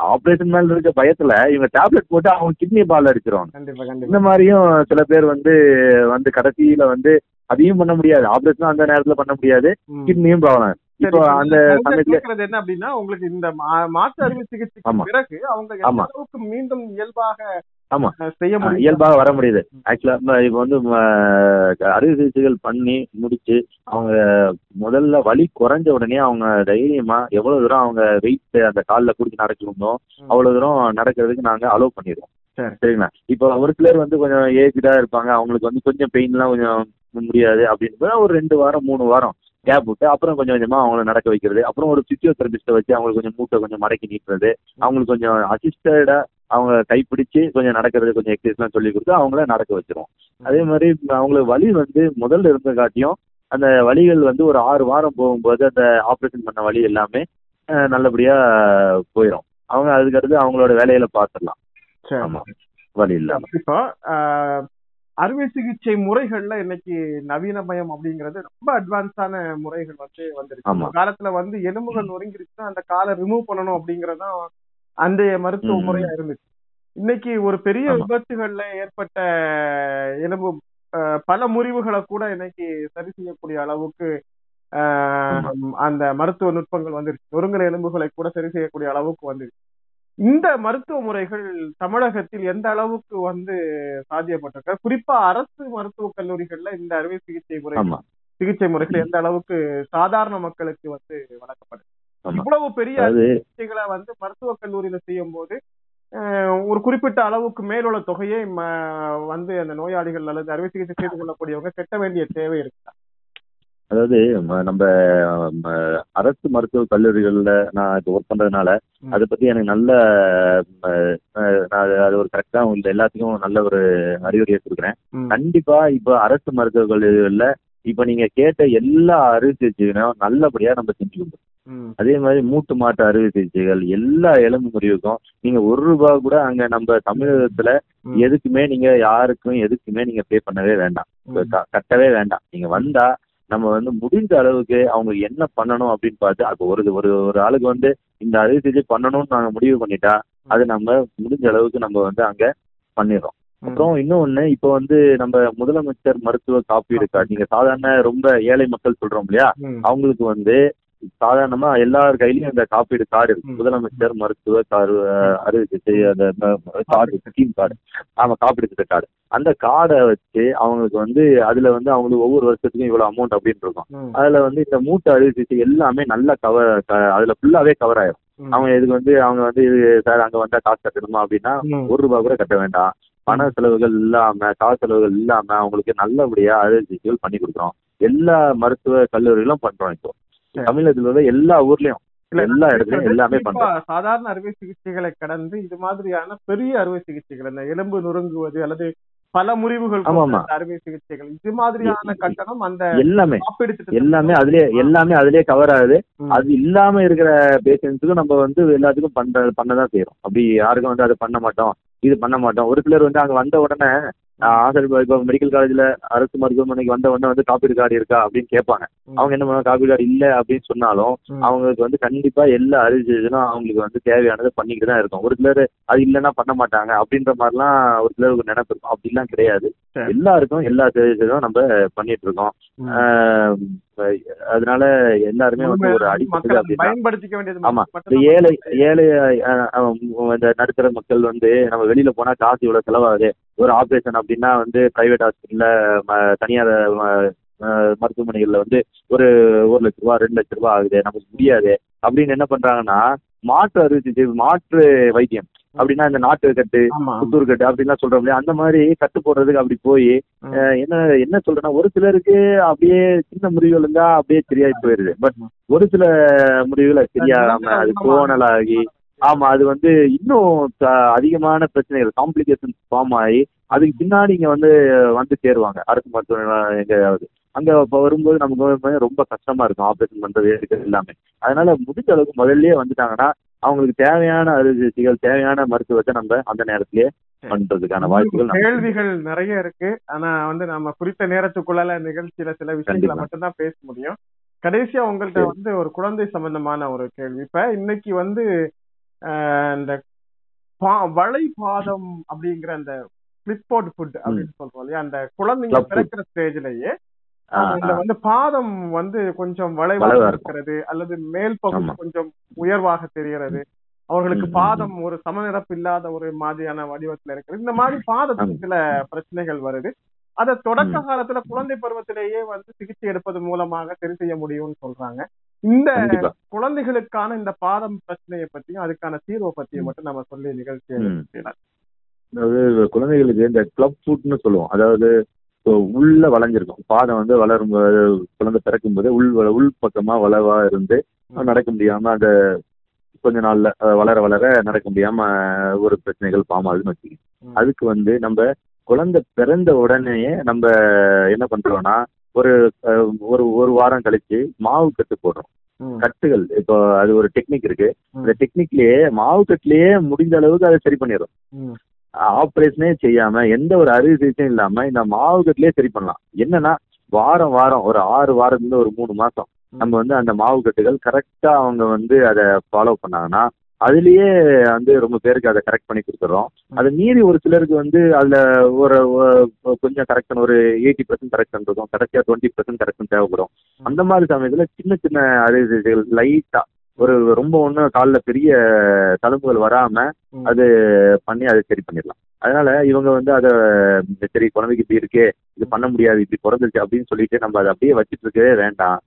ஆபரேஷன் மேல இருக்க பயத்துல இவங்க டேப்லெட் போட்டு அவங்க கிட்னி பால் அடிச்சிருவாங்க. இந்த மாதிரியும் சில பேர் வந்து வந்து கடைசியில வந்து அதையும் பண்ண முடியாது. ஆபரேஷன் அந்த நேரத்துல பண்ண முடியாது. கிட்னியும் ப்ராப்ளம் இப்போ அந்த சமயத்துல என்ன அப்படின்னா உங்களுக்கு இந்த மாற்று அறுவை சிகிச்சைக்கு. பிறகு அவங்க மீண்டும் இயல்பாக ஆமா. செய்ய முடியும் இயல்பாக வர முடியுது. ஆக்சுவலா இப்போ வந்து அறுவை சிகிச்சைகள் பண்ணி முடிச்சு அவங்க முதல்ல வலி குறைஞ்ச உடனே அவங்க தைரியமா எவ்வளவு தூரம் அவங்க வெயிட் அந்த காலில் குடிச்சு நடக்கணுமோ. அவ்வளவு தூரம் நடக்கிறதுக்கு நாங்க அலோவ் பண்ணிடுவோம் சரி. சரிங்களா? இப்போ ஒரு சிலர் வந்து கொஞ்சம் ஏஜ்டா இருப்பாங்க. அவங்களுக்கு வந்து கொஞ்சம் பெயின்லாம் கொஞ்சம் முடியாது அப்படின்னு ஒரு ரெண்டு வாரம் மூணு வாரம் கேப் விட்டு அப்புறம் கொஞ்சம் கொஞ்சமா அவங்கள நடக்க வைக்கிறது. அப்புறம் ஒரு பிசியோதெரபிஸ்ட்டை வச்சு அவங்களுக்கு கொஞ்சம் மூட்டை கொஞ்சம் மடக்கி நீட்டுறது. அவங்களுக்கு கொஞ்சம் அசிஸ்டடா அவங்க கைப்பிடிச்சு கொஞ்சம் நடக்கிறது கொஞ்சம் எக்ஸசைஸ்லாம் சொல்லி கொடுத்து அவங்கள நடக்க வச்சிருவோம். அதே மாதிரி அவங்களுக்கு வலி வந்து முதல்ல இருந்த காட்டியும் அந்த வலிகள் வந்து ஒரு ஆறு வாரம் போகும்போது அந்த ஆப்ரேஷன் பண்ண வலி எல்லாமே நல்லபடியா போயிடும் அவங்க அதுக்கடுத்து அவங்களோட வேலையில பார்த்துடலாம் சரி. ஆமா. வலி இல்லாம. இப்போ அறுவை சிகிச்சை முறைகள்ல இன்னைக்கு நவீனமயம் அப்படிங்கிறது ரொம்ப அட்வான்ஸான முறைகள் வந்து வந்திருக்கு. காலத்துல வந்து எலும்புகள் நொறுங்கிருச்சுன்னா அந்த காலை ரிமூவ் பண்ணணும் அப்படிங்கறதுதான் அந்தைய மருத்துவ. முறையா இருந்துச்சு. இன்னைக்கு ஒரு பெரிய. விபத்துகள்ல ஏற்பட்ட எலும்பு பல முறிவுகளை கூட இன்னைக்கு சரி செய்யக்கூடிய அளவுக்கு அந்த மருத்துவ நுட்பங்கள் வந்துருச்சு. நொறுங்குற எலும்புகளை கூட சரி செய்யக்கூடிய அளவுக்கு வந்துருச்சு. இந்த மருத்துவ முறைகள் தமிழகத்தில் எந்த அளவுக்கு வந்து சாத்தியப்பட்டிருக்கு? குறிப்பா அரசு மருத்துவக் கல்லூரிகள்ல இந்த அறுவை சிகிச்சை முறை சிகிச்சை முறைகள் எந்த அளவுக்கு சாதாரண மக்களுக்கு வந்து வழங்கப்படுது? இவ்வளவு பெரிய சிகிச்சைகளை வந்து மருத்துவக் கல்லூரியில செய்யும் போது ஒரு குறிப்பிட்ட அளவுக்கு மேலுள்ள தொகையை வந்து அந்த நோயாளிகள் அல்லது அறுவை சிகிச்சை செய்து கொள்ளக்கூடியவங்க கட்ட வேண்டிய தேவை இருக்கு அதாவது நம்ம அரசு மருத்துவக் கல்லூரிகள்ல நான் இப்போ ஒர்க் பண்றதுனால. அதை பத்தி எனக்கு நல்ல நான் அது- ஒரு கரெக்டா உங்களுக்கு எல்லாத்துக்கும் நல்ல ஒரு அறிவுரையை கொடுக்குறேன். கண்டிப்பா இப்போ அரசு மருத்துவக் கல்லூரிகள்ல இப்போ நீங்க கேட்ட எல்லா அறுவை சிகிச்சைகளும் நல்லபடியா நம்ம செஞ்சுக்கணும் ம். அதே மாதிரி மூட்டு மாட்டு அறுவை சிகிச்சைகள் எல்லா எலும்பு முறிவுக்கும் நீங்க ஒரு ரூபாய் கூட அங்க நம்ம தமிழகத்துல. எதுக்குமே நீங்க யாருக்கும் எதுக்குமே நீங்க பே பண்ணவே வேண்டாம். கட்டவே வேண்டாம். நீங்க வந்தா நம்ம வந்து முடிஞ்ச அளவுக்கு அவங்க என்ன பண்ணணும் அப்படின்னு பார்த்து அப்போ ஒரு ஒரு ஒரு ஆளுக்கு வந்து இந்த அறுவை சிகிச்சை பண்ணணும்னு நாங்க முடிவு பண்ணிட்டா அது நம்ம முடிஞ்ச அளவுக்கு நம்ம வந்து அங்க பண்ணிடுறோம். அப்புறம் இன்னொன்னு இப்போ வந்து நம்ம முதலமைச்சர் மருத்துவ காப்பீடு கார்டு நீங்க சாதாரண ரொம்ப ஏழை மக்கள் சொல்றோம் இல்லையா. அவங்களுக்கு வந்து சாதாரணமா எல்லார் கையிலயும் இந்த காப்பீடு கார்டு இருக்கு. முதலமைச்சர் மருத்துவ காரு அறுவை சிகிச்சை அந்த கார்டு ஸ்கீம் கார்டு ஆமா காப்பீடு திட்ட கார்டு அந்த கார்டை வச்சு அவங்களுக்கு வந்து அதுல வந்து அவங்களுக்கு ஒவ்வொரு வருஷத்துக்கும் இவ்வளவு அமௌண்ட் அப்படின்னு இருக்கும். அதுல வந்து இந்த மூட்டை அறுவை சிகிச்சை எல்லாமே நல்லா கவர் அதுல ஃபுல்லாவே கவர் ஆயிரும். அவங்க இதுக்கு வந்து அவங்க வந்து இது சார் அங்க வந்தா காசு கட்டணுமா அப்படின்னா. ஒரு ரூபாய் கூட கட்ட வேண்டாம். பண செலவுகள் இல்லாம காசு செலவுகள் இல்லாம அவங்களுக்கு நல்லபடியா அறுவை சிகிச்சைகள் பண்ணி கொடுக்குறோம். எல்லா மருத்துவ கல்லூரிகளும் பண்றோம் இப்போ. தமிழகத்துல உள்ள எல்லா ஊர்லயும் எல்லா இடத்துலயும் எல்லாமே பண்றோம் சாதாரண அறுவை சிகிச்சைகளை கடந்து இது மாதிரியான பெரிய அறுவை சிகிச்சைகள் இந்த எலும்பு நொறுங்குவது அல்லது பல முறிவுகள் அறுவை சிகிச்சைகள் இது மாதிரியான கட்டணம் அந்த எல்லாமே எல்லாமே அதுலயே எல்லாமே அதுலயே கவர் ஆகுது. அது இல்லாம இருக்கிற பேஷண்ட்ஸுக்கும் நம்ம வந்து எல்லாத்துக்கும் பண்ற பண்ணதான் செய்யறோம் அப்படி யாருக்கும் வந்து அதை பண்ண மாட்டோம் இது பண்ண மாட்டோம். ஒரு சிலர் வந்து அங்க வந்த உடனே ஆசிரியர் இப்போ மெடிக்கல் காலேஜ்ல அரசு மருத்துவமனைக்கு வந்த உடனே வந்து காப்பீடு கார்டு இருக்கா அப்படின்னு கேட்பாங்க. அவங்க என்ன பண்ணுவாங்க? காப்பீடு கார்டு இல்ல அப்படின்னு சொன்னாலும். அவங்களுக்கு வந்து கண்டிப்பா எல்லா அரிசியும் அவங்களுக்கு வந்து தேவையானது பண்ணிக்கிட்டு தான் இருக்கும். ஒரு சிலர் அது இல்லைன்னா பண்ண மாட்டாங்க அப்படின்ற மாதிரிலாம் ஒரு சிலருக்கு நினைப்பு இருக்கும் அப்படிலாம் கிடையாது. எல்லாருக்கும் எல்லா தேவையும் நம்ம பண்ணிட்டு இருக்கோம். அதனால எல்லாருமே வந்து ஒரு மக்கள் அடிப்பட்டது அதை அப்படின்னா ஆமா. ஏழை ஏழை இந்த நடுத்தர மக்கள் வந்து நம்ம வெளியில போனா காசு இவ்வளவு செலவாகுது. ஒரு ஆபரேஷன் அப்படின்னா வந்து பிரைவேட் ஹாஸ்பிட்டல்ல தனியார் மருத்துவமனைகள்ல வந்து ஒரு ஒரு லட்ச ரூபா ரெண்டு லட்ச ரூபா ஆகுது. நமக்கு முடியாது. அப்படின்னு என்ன பண்றாங்கன்னா மாற்று அறுவை சிகிச்சை மாற்று வைத்தியம். அப்படின்னா இந்த நாட்டு கட்டு புத்தூர் கட்டு அப்படின்லாம் சொல்றோம் இல்லையா? அந்த மாதிரி கட்டு போடுறதுக்கு அப்படி போய் என்ன என்ன சொல்றேன்னா ஒரு சிலருக்கு அப்படியே சின்ன முறிவுகள் இருந்தா அப்படியே சரியாயி போயிருது. பட் ஒரு சில முறிவுகளை சரியாகாம அது கோணலாகி ஆமா அது வந்து இன்னும் அதிகமான பிரச்சனைகள் காம்ப்ளிகேஷன் ஃபார்ம் ஆகி அதுக்கு பின்னாடி இங்க வந்து வந்து சேருவாங்க அரசு மருத்துவமனை எங்கேயாவது அங்க வரும்போது நமக்கு ரொம்ப கஷ்டமா இருக்கும் ஆபரேஷன் பண்றது எடுக்கிறது எல்லாமே அதனால முடிஞ்ச அளவுக்கு முதல்லயே வந்துட்டாங்கன்னா அவங்களுக்கு தேவையான அறுவை சிகிச்சைகள் தேவையான மருத்துவத்தை நம்ம அந்த நேரத்திலேயே பண்றதுக்கான வாய்ப்புகள். கேள்விகள் நிறைய இருக்கு ஆனா வந்து நம்ம குறித்த நேரத்துக்குள்ள நிகழ்ச்சியில சில விஷயங்களை. மட்டும்தான் பேச முடியும் கடைசியா உங்கள்ட்ட. வந்து ஒரு குழந்தை சம்பந்தமான ஒரு கேள்வி இப்ப இன்னைக்கு வந்து இந்த பா- வளைபாதம் அப்படிங்கிற அந்த பிளிப்போர்ட் ஃபுட் அப்படின்னு சொல்றோம் இல்லையா அந்த குழந்தைங்க. பிறக்கிற ஸ்டேஜ்லயே இந்த ஆ. வந்து பாதம் வந்து கொஞ்சம் வளைவாக. இருக்கிறது அல்லது மேல் பகுதி. கொஞ்சம் உயர்வாக தெரிகிறது அவர்களுக்கு பாதம் ஒரு சமநிரப்பு இல்லாத ஒரு மாதிரியான வடிவத்துல இருக்குது இந்த மாதிரி பாதத்துக்கு. சில பிரச்சனைகள் வருது அத தொடக்க. காலத்துல குழந்தை பருவத்திலேயே வந்து சிகிச்சை எடுப்பது மூலமாக சரி செய்ய முடியும்னு சொல்றாங்க இந்த கண்டிப்பா குழந்தைகளுக்கான இந்த பாதம் பிரச்சனையை பத்தியும் அதுக்கான தீர்வை பத்தியும் மட்டும் நம்ம சொல்லி. செய்யலாம். அதாவது குழந்தைகளுக்கு இந்த கிளப் ஃபுட்னு சொல்லுவோம் அதாவது உள்ள வளைஞ்சிருக்கும் பாதம் வந்து வளரும் குழந்தை பிறக்கும் போது உள் வள- உள் பக்கமா வளவா இருந்து நடக்க முடியாம அந்த கொஞ்ச நாள்ல வளர வளர நடக்க முடியாம ஒரு பிரச்சனைகள் ஃபார்ம் ஆகுதுன்னு வச்சுக்கோங்க. அதுக்கு வந்து நம்ம குழந்தை பிறந்த உடனேயே நம்ம என்ன பண்றோம்னா ஒரு ஒரு ஒரு வாரம் கழிச்சு மாவு கட்டு போடுறோம். கட்டுகள் இப்போ அது ஒரு டெக்னிக் இருக்கு. அந்த டெக்னிக்லயே மாவு கட்டுலயே முடிஞ்ச அளவுக்கு அதை சரி பண்ணிடும். ஆப்ரேஷனே செய்யாம எந்த ஒரு அறுவை சிகிச்சையும் இல்லாம இந்த மாவு கட்டிலே சரி பண்ணலாம் என்னன்னா வாரம் வாரம் ஒரு ஆறு வாரத்துல ஒரு மூணு மாசம் நம்ம வந்து அந்த மாவு கட்டுகள் கரெக்டா அவங்க வந்து அதை ஃபாலோ பண்ணாங்கன்னா அதுலயே வந்து ரொம்ப பேருக்கு அதை கரெக்ட் பண்ணி கொடுத்துறோம். அதை மீறி ஒரு சிலருக்கு வந்து அதுல ஒரு கொஞ்சம் கரெக்ஷன் ஒரு எயிட்டி பர்சன்ட் கரெக்ஷன் இருக்கும் கரெக்டா டுவெண்ட்டி பர்சன்ட் கரெக்ஷன் தேவைப்படும். அந்த மாதிரி சமயத்துல சின்ன சின்ன அறுவை சிகிச்சைகள் லைட்டா ஒரு ரொம்ப ஒன்றும் காலில் பெரிய தழும்புகள் வராம. அது பண்ணி அதை சரி பண்ணிடலாம். அதனால இவங்க வந்து அதை சரி குழந்தைக்கு இப்படி இருக்கே இது பண்ண முடியாது இப்படி பிறந்துருச்சு அப்படின்னு சொல்லிட்டு நம்ம அதை அப்படியே வச்சிட்டு இருக்கவே வேண்டாம்.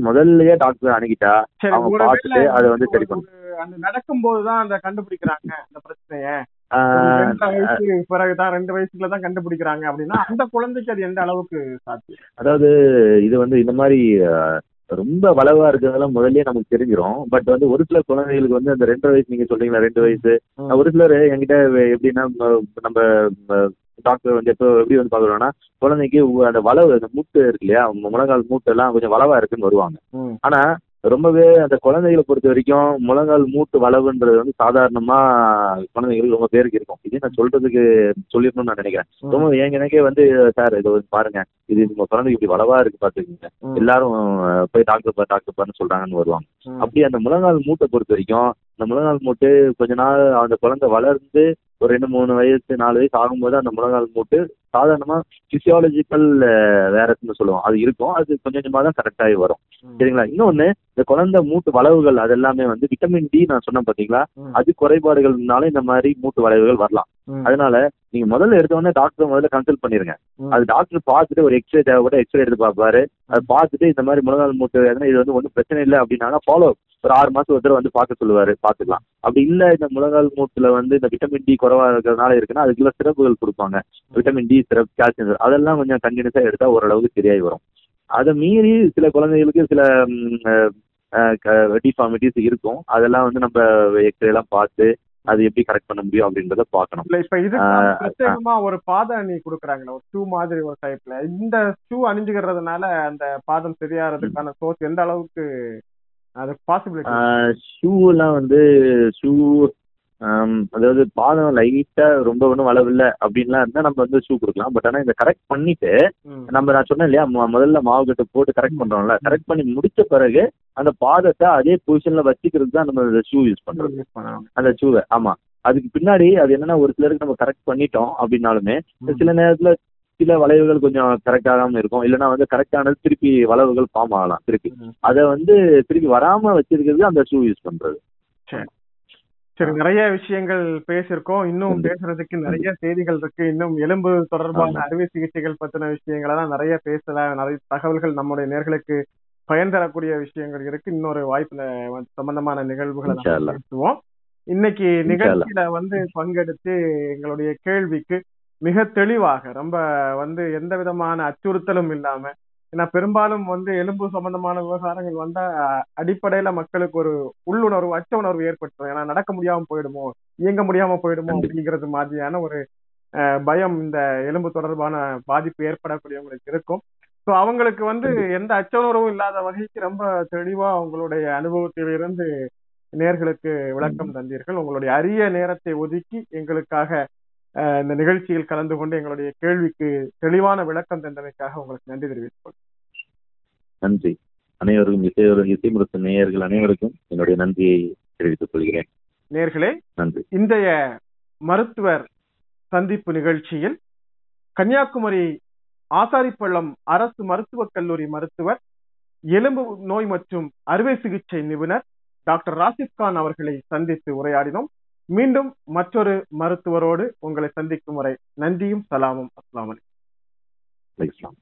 முதல்லயே டாக்டர் அணுகிட்டா அவங்க பார்த்துட்டு அதை வந்து சரி ஒரு- அந்த நடக்கும்போதுதான் அந்த கண்டுபிடிக்கிறாங்க அந்த பிரச்சனைய. பிறகுதான் ரெண்டு வயசுக்குள்ள தான் கண்டுபிடிக்கிறாங்க அப்படின்னா அந்த குழந்தைக்கு அது எந்த அளவுக்கு சாத்தியம்? அதாவது இது வந்து இந்த மாதிரி ரொம்ப வளவா இருக்கிறதெல்லாம் முதல்லயே நமக்கு தெரிஞ்சிரும் பட் வந்து ஒரு சில குழந்தைகளுக்கு வந்து அந்த ரெண்டரை வயசு நீங்க சொல்றீங்களா ரெண்டு வயசு. ஒரு சிலர் என்கிட்ட எப்படின்னா நம்ம டாக்டர் வந்து எப்போ எப்படி வந்து பாக்குறோம்னா குழந்தைக்கு அந்த வளவு அந்த மூட்டு இருக்கு இல்லையா முழங்கால் மூட்டு எல்லாம் கொஞ்சம் வளவா இருக்குன்னு வருவாங்க. ஆனா ரொம்பவே அந்த குழந்தைகளை பொறுத்த வரைக்கும் முழங்கால் மூட்டு வளவுன்றது வந்து சாதாரணமா குழந்தைகளுக்கு ரொம்ப பேருக்கு இருக்கும் இதே நான் சொல்றதுக்கு சொல்லிடணும்னு நான் நினைக்கிறேன். ரொம்ப எனக்கே வந்து சார் இது வந்து பாருங்க இது உங்க குழந்தைக்கு இப்படி வளவா இருக்கு பாத்துக்கோங்க. எல்லாரும் போய் டாக்டர் பா டாக்டர் பான்னு சொல்றாங்கன்னு வருவாங்க. அப்படி அந்த முழங்கால் மூட்டை பொறுத்த வரைக்கும் அந்த முழங்கால் மூட்டு கொஞ்ச நாள் அந்த குழந்தை வளர்ந்து ஒரு ரெண்டு மூணு வயசு நாலு வயசு ஆகும்போது அந்த முழங்கால் மூட்டு சாதாரணமா பிசியாலஜிக்கல் வேரஸ்ன்னு சொல்லுவோம். அது இருக்கும். அது கொஞ்சம் கொஞ்சமா தான் கரெக்டாகி வரும். சரிங்களா? இன்னொன்னு இந்த குழந்தை மூட்டு வளவுகள் அது எல்லாமே வந்து விட்டமின் டி நான் சொன்னேன் பாத்தீங்களா. அது குறைபாடுகள்னால இந்த மாதிரி மூட்டு வளைவுகள் வரலாம். அதனால நீங்க முதல்ல எடுத்த உடனே டாக்டர் முதல்ல கன்சல்ட் பண்ணிருங்க. அது டாக்டர் பார்த்துட்டு ஒரு எக்ஸ்ரே தேவைப்பட்ட எக்ஸ்ரே எடுத்து பார்ப்பாரு. அது பார்த்துட்டு இந்த மாதிரி முழங்கால் மூட்டு வேதனை இது வந்து ஒன்றும் பிரச்சனை இல்லை அப்படின்னா ஃபாலோ ஒரு ஆறு மாசம் ஒரு தடவை வந்து பார்க்க சொல்லுவாரு. பார்த்துக்கலாம். அப்படி இல்லை இந்த முழங்கால் மூட்டுல வந்து இந்த விட்டமின் டி குறைவா இருக்கிறதுனால இருக்குன்னா அதுக்குள்ள சிறப்புகள் கொடுப்பாங்க. விட்டமின் டி சிறப்பு கால்சியம் அதெல்லாம் கொஞ்சம் கண்டினியூஸா எடுத்தா ஓரளவுக்கு சரியாகி வரும். அதை மீறி சில குழந்தைகளுக்கு சில டிஃபார்மிட்டிஸ் இருக்கும். அதெல்லாம் வந்து நம்ம எக்ஸ்ரே எல்லாம் பார்த்து அது எப்படி கரெக்ட் பண்ண முடியும் அப்படின்றத பார்க்கணும். இல்ல இப்ப வந்து பிரத்யேகமா ஒரு பாத அணி கொடுக்குறாங்களா ஒரு ஷூ மாதிரி ஒரு டைப்ல இந்த ஷூ அணிஞ்சுக்கிறதுனால அந்த பாதம் சரியாறதுக்கான சோர்ஸ் எந்த அளவுக்கு அது பாசிபிலிட்டி ஷூ எல்லாம் வந்து ஷூ அதாவது பாதம் லைட்டா ரொம்ப ஒன்றும் வளவில்லை அப்படின்லாம் இருந்தா நம்ம வந்து ஷூ கொடுக்கலாம். பட் ஆனா இந்த கரெக்ட் பண்ணிட்டு. நம்ம நான் சொன்னேன் இல்லையா முதல்ல மாவு கட்டு போட்டு கரெக்ட் பண்றோம்ல. கரெக்ட் பண்ணி முடிச்ச பிறகு அந்த பாதத்தை அதே பொசிஷன்ல வச்சுக்கிறது தான் நம்ம ஷூ யூஸ் பண்ணலாம் அந்த ஷூவை ஆமா. அதுக்கு பின்னாடி அது என்னன்னா ஒரு சிலருக்கு நம்ம கரெக்ட் பண்ணிட்டோம் அப்படின்னாலுமே. சில நேரத்துல சில வளைவுகள் கொஞ்சம் கரெக்ட் ஆகாம இருக்கும். இல்லைன்னா வந்து கரெக்டானது திருப்பி வளைவுகள் ஃபார்ம் ஆகலாம் திருப்பி. அதை வந்து திருப்பி வராம வச்சிருக்கிறது அந்த ஷூ யூஸ் பண்றது. சரி நிறைய விஷயங்கள் பேசியிருக்கோம். இன்னும். பேசுறதுக்கு நிறைய செய்திகள் இருக்கு. இன்னும் எலும்பு தொடர்பான. அறுவை சிகிச்சைகள் பத்தின விஷயங்களெல்லாம் நிறைய பேசலாம் நிறைய தகவல்கள் நம்முடைய நேர்களுக்கு பயன் தரக்கூடிய விஷயங்கள் இருக்கு. இன்னொரு வாய்ப்புல சம்பந்தமான நிகழ்வுகளை. பேசுவோம். இன்னைக்கு நிகழ்ச்சியில வந்து பங்கெடுத்து எங்களுடைய கேள்விக்கு மிக தெளிவாக ரொம்ப வந்து எந்த விதமான அச்சுறுத்தலும் இல்லாம ஏன்னா பெரும்பாலும் வந்து எலும்பு சம்பந்தமான விவகாரங்கள் வந்தா அடிப்படையில மக்களுக்கு ஒரு உள்ளுணர்வு அச்ச உணர்வு ஏற்பட்டுரும். ஏன்னா நடக்க முடியாம போயிடுமோ இயங்க முடியாம போயிடுமோ. அப்படிங்கிறது மாதிரியான ஒரு அஹ், பயம் இந்த எலும்பு தொடர்பான பாதிப்பு ஏற்படக்கூடியவங்களுக்கு இருக்கும். ஸோ அவங்களுக்கு வந்து எந்த அச்ச உணர்வும் இல்லாத வகைக்கு ரொம்ப தெளிவா அவங்களுடைய அனுபவத்திலிருந்து நேர்களுக்கு விளக்கம் தந்தீர்கள். உங்களுடைய அரிய நேரத்தை ஒதுக்கி எங்களுக்காக இந்த நிகழ்ச்சியில் கலந்து கொண்டு எங்களுடைய கேள்விக்கு தெளிவான விளக்கம் தந்தமைக்காக உங்களுக்கு நன்றி தெரிவித்துக் நன்றி. அனைவருக்கும் இசைமுரசு நேயர்கள் அனைவருக்கும் என்னுடைய நன்றியை தெரிவித்துக் கொள்கிறேன். நேர்களே நன்றி. இன்றைய மருத்துவர் சந்திப்பு நிகழ்ச்சியில் கன்னியாகுமரி ஆசாரிப்பள்ளம் அரசு மருத்துவக் கல்லூரி மருத்துவர் எலும்பு நோய் மற்றும் அறுவை சிகிச்சை நிபுணர் டாக்டர் ராசிப் கான் அவர்களை சந்தித்து உரையாடினோம். மீண்டும் மற்றொரு மருத்துவரோடு உங்களை சந்திக்கும் வரை நன்றியும் சலாமும். அஸ்லாம் வலைக்கம்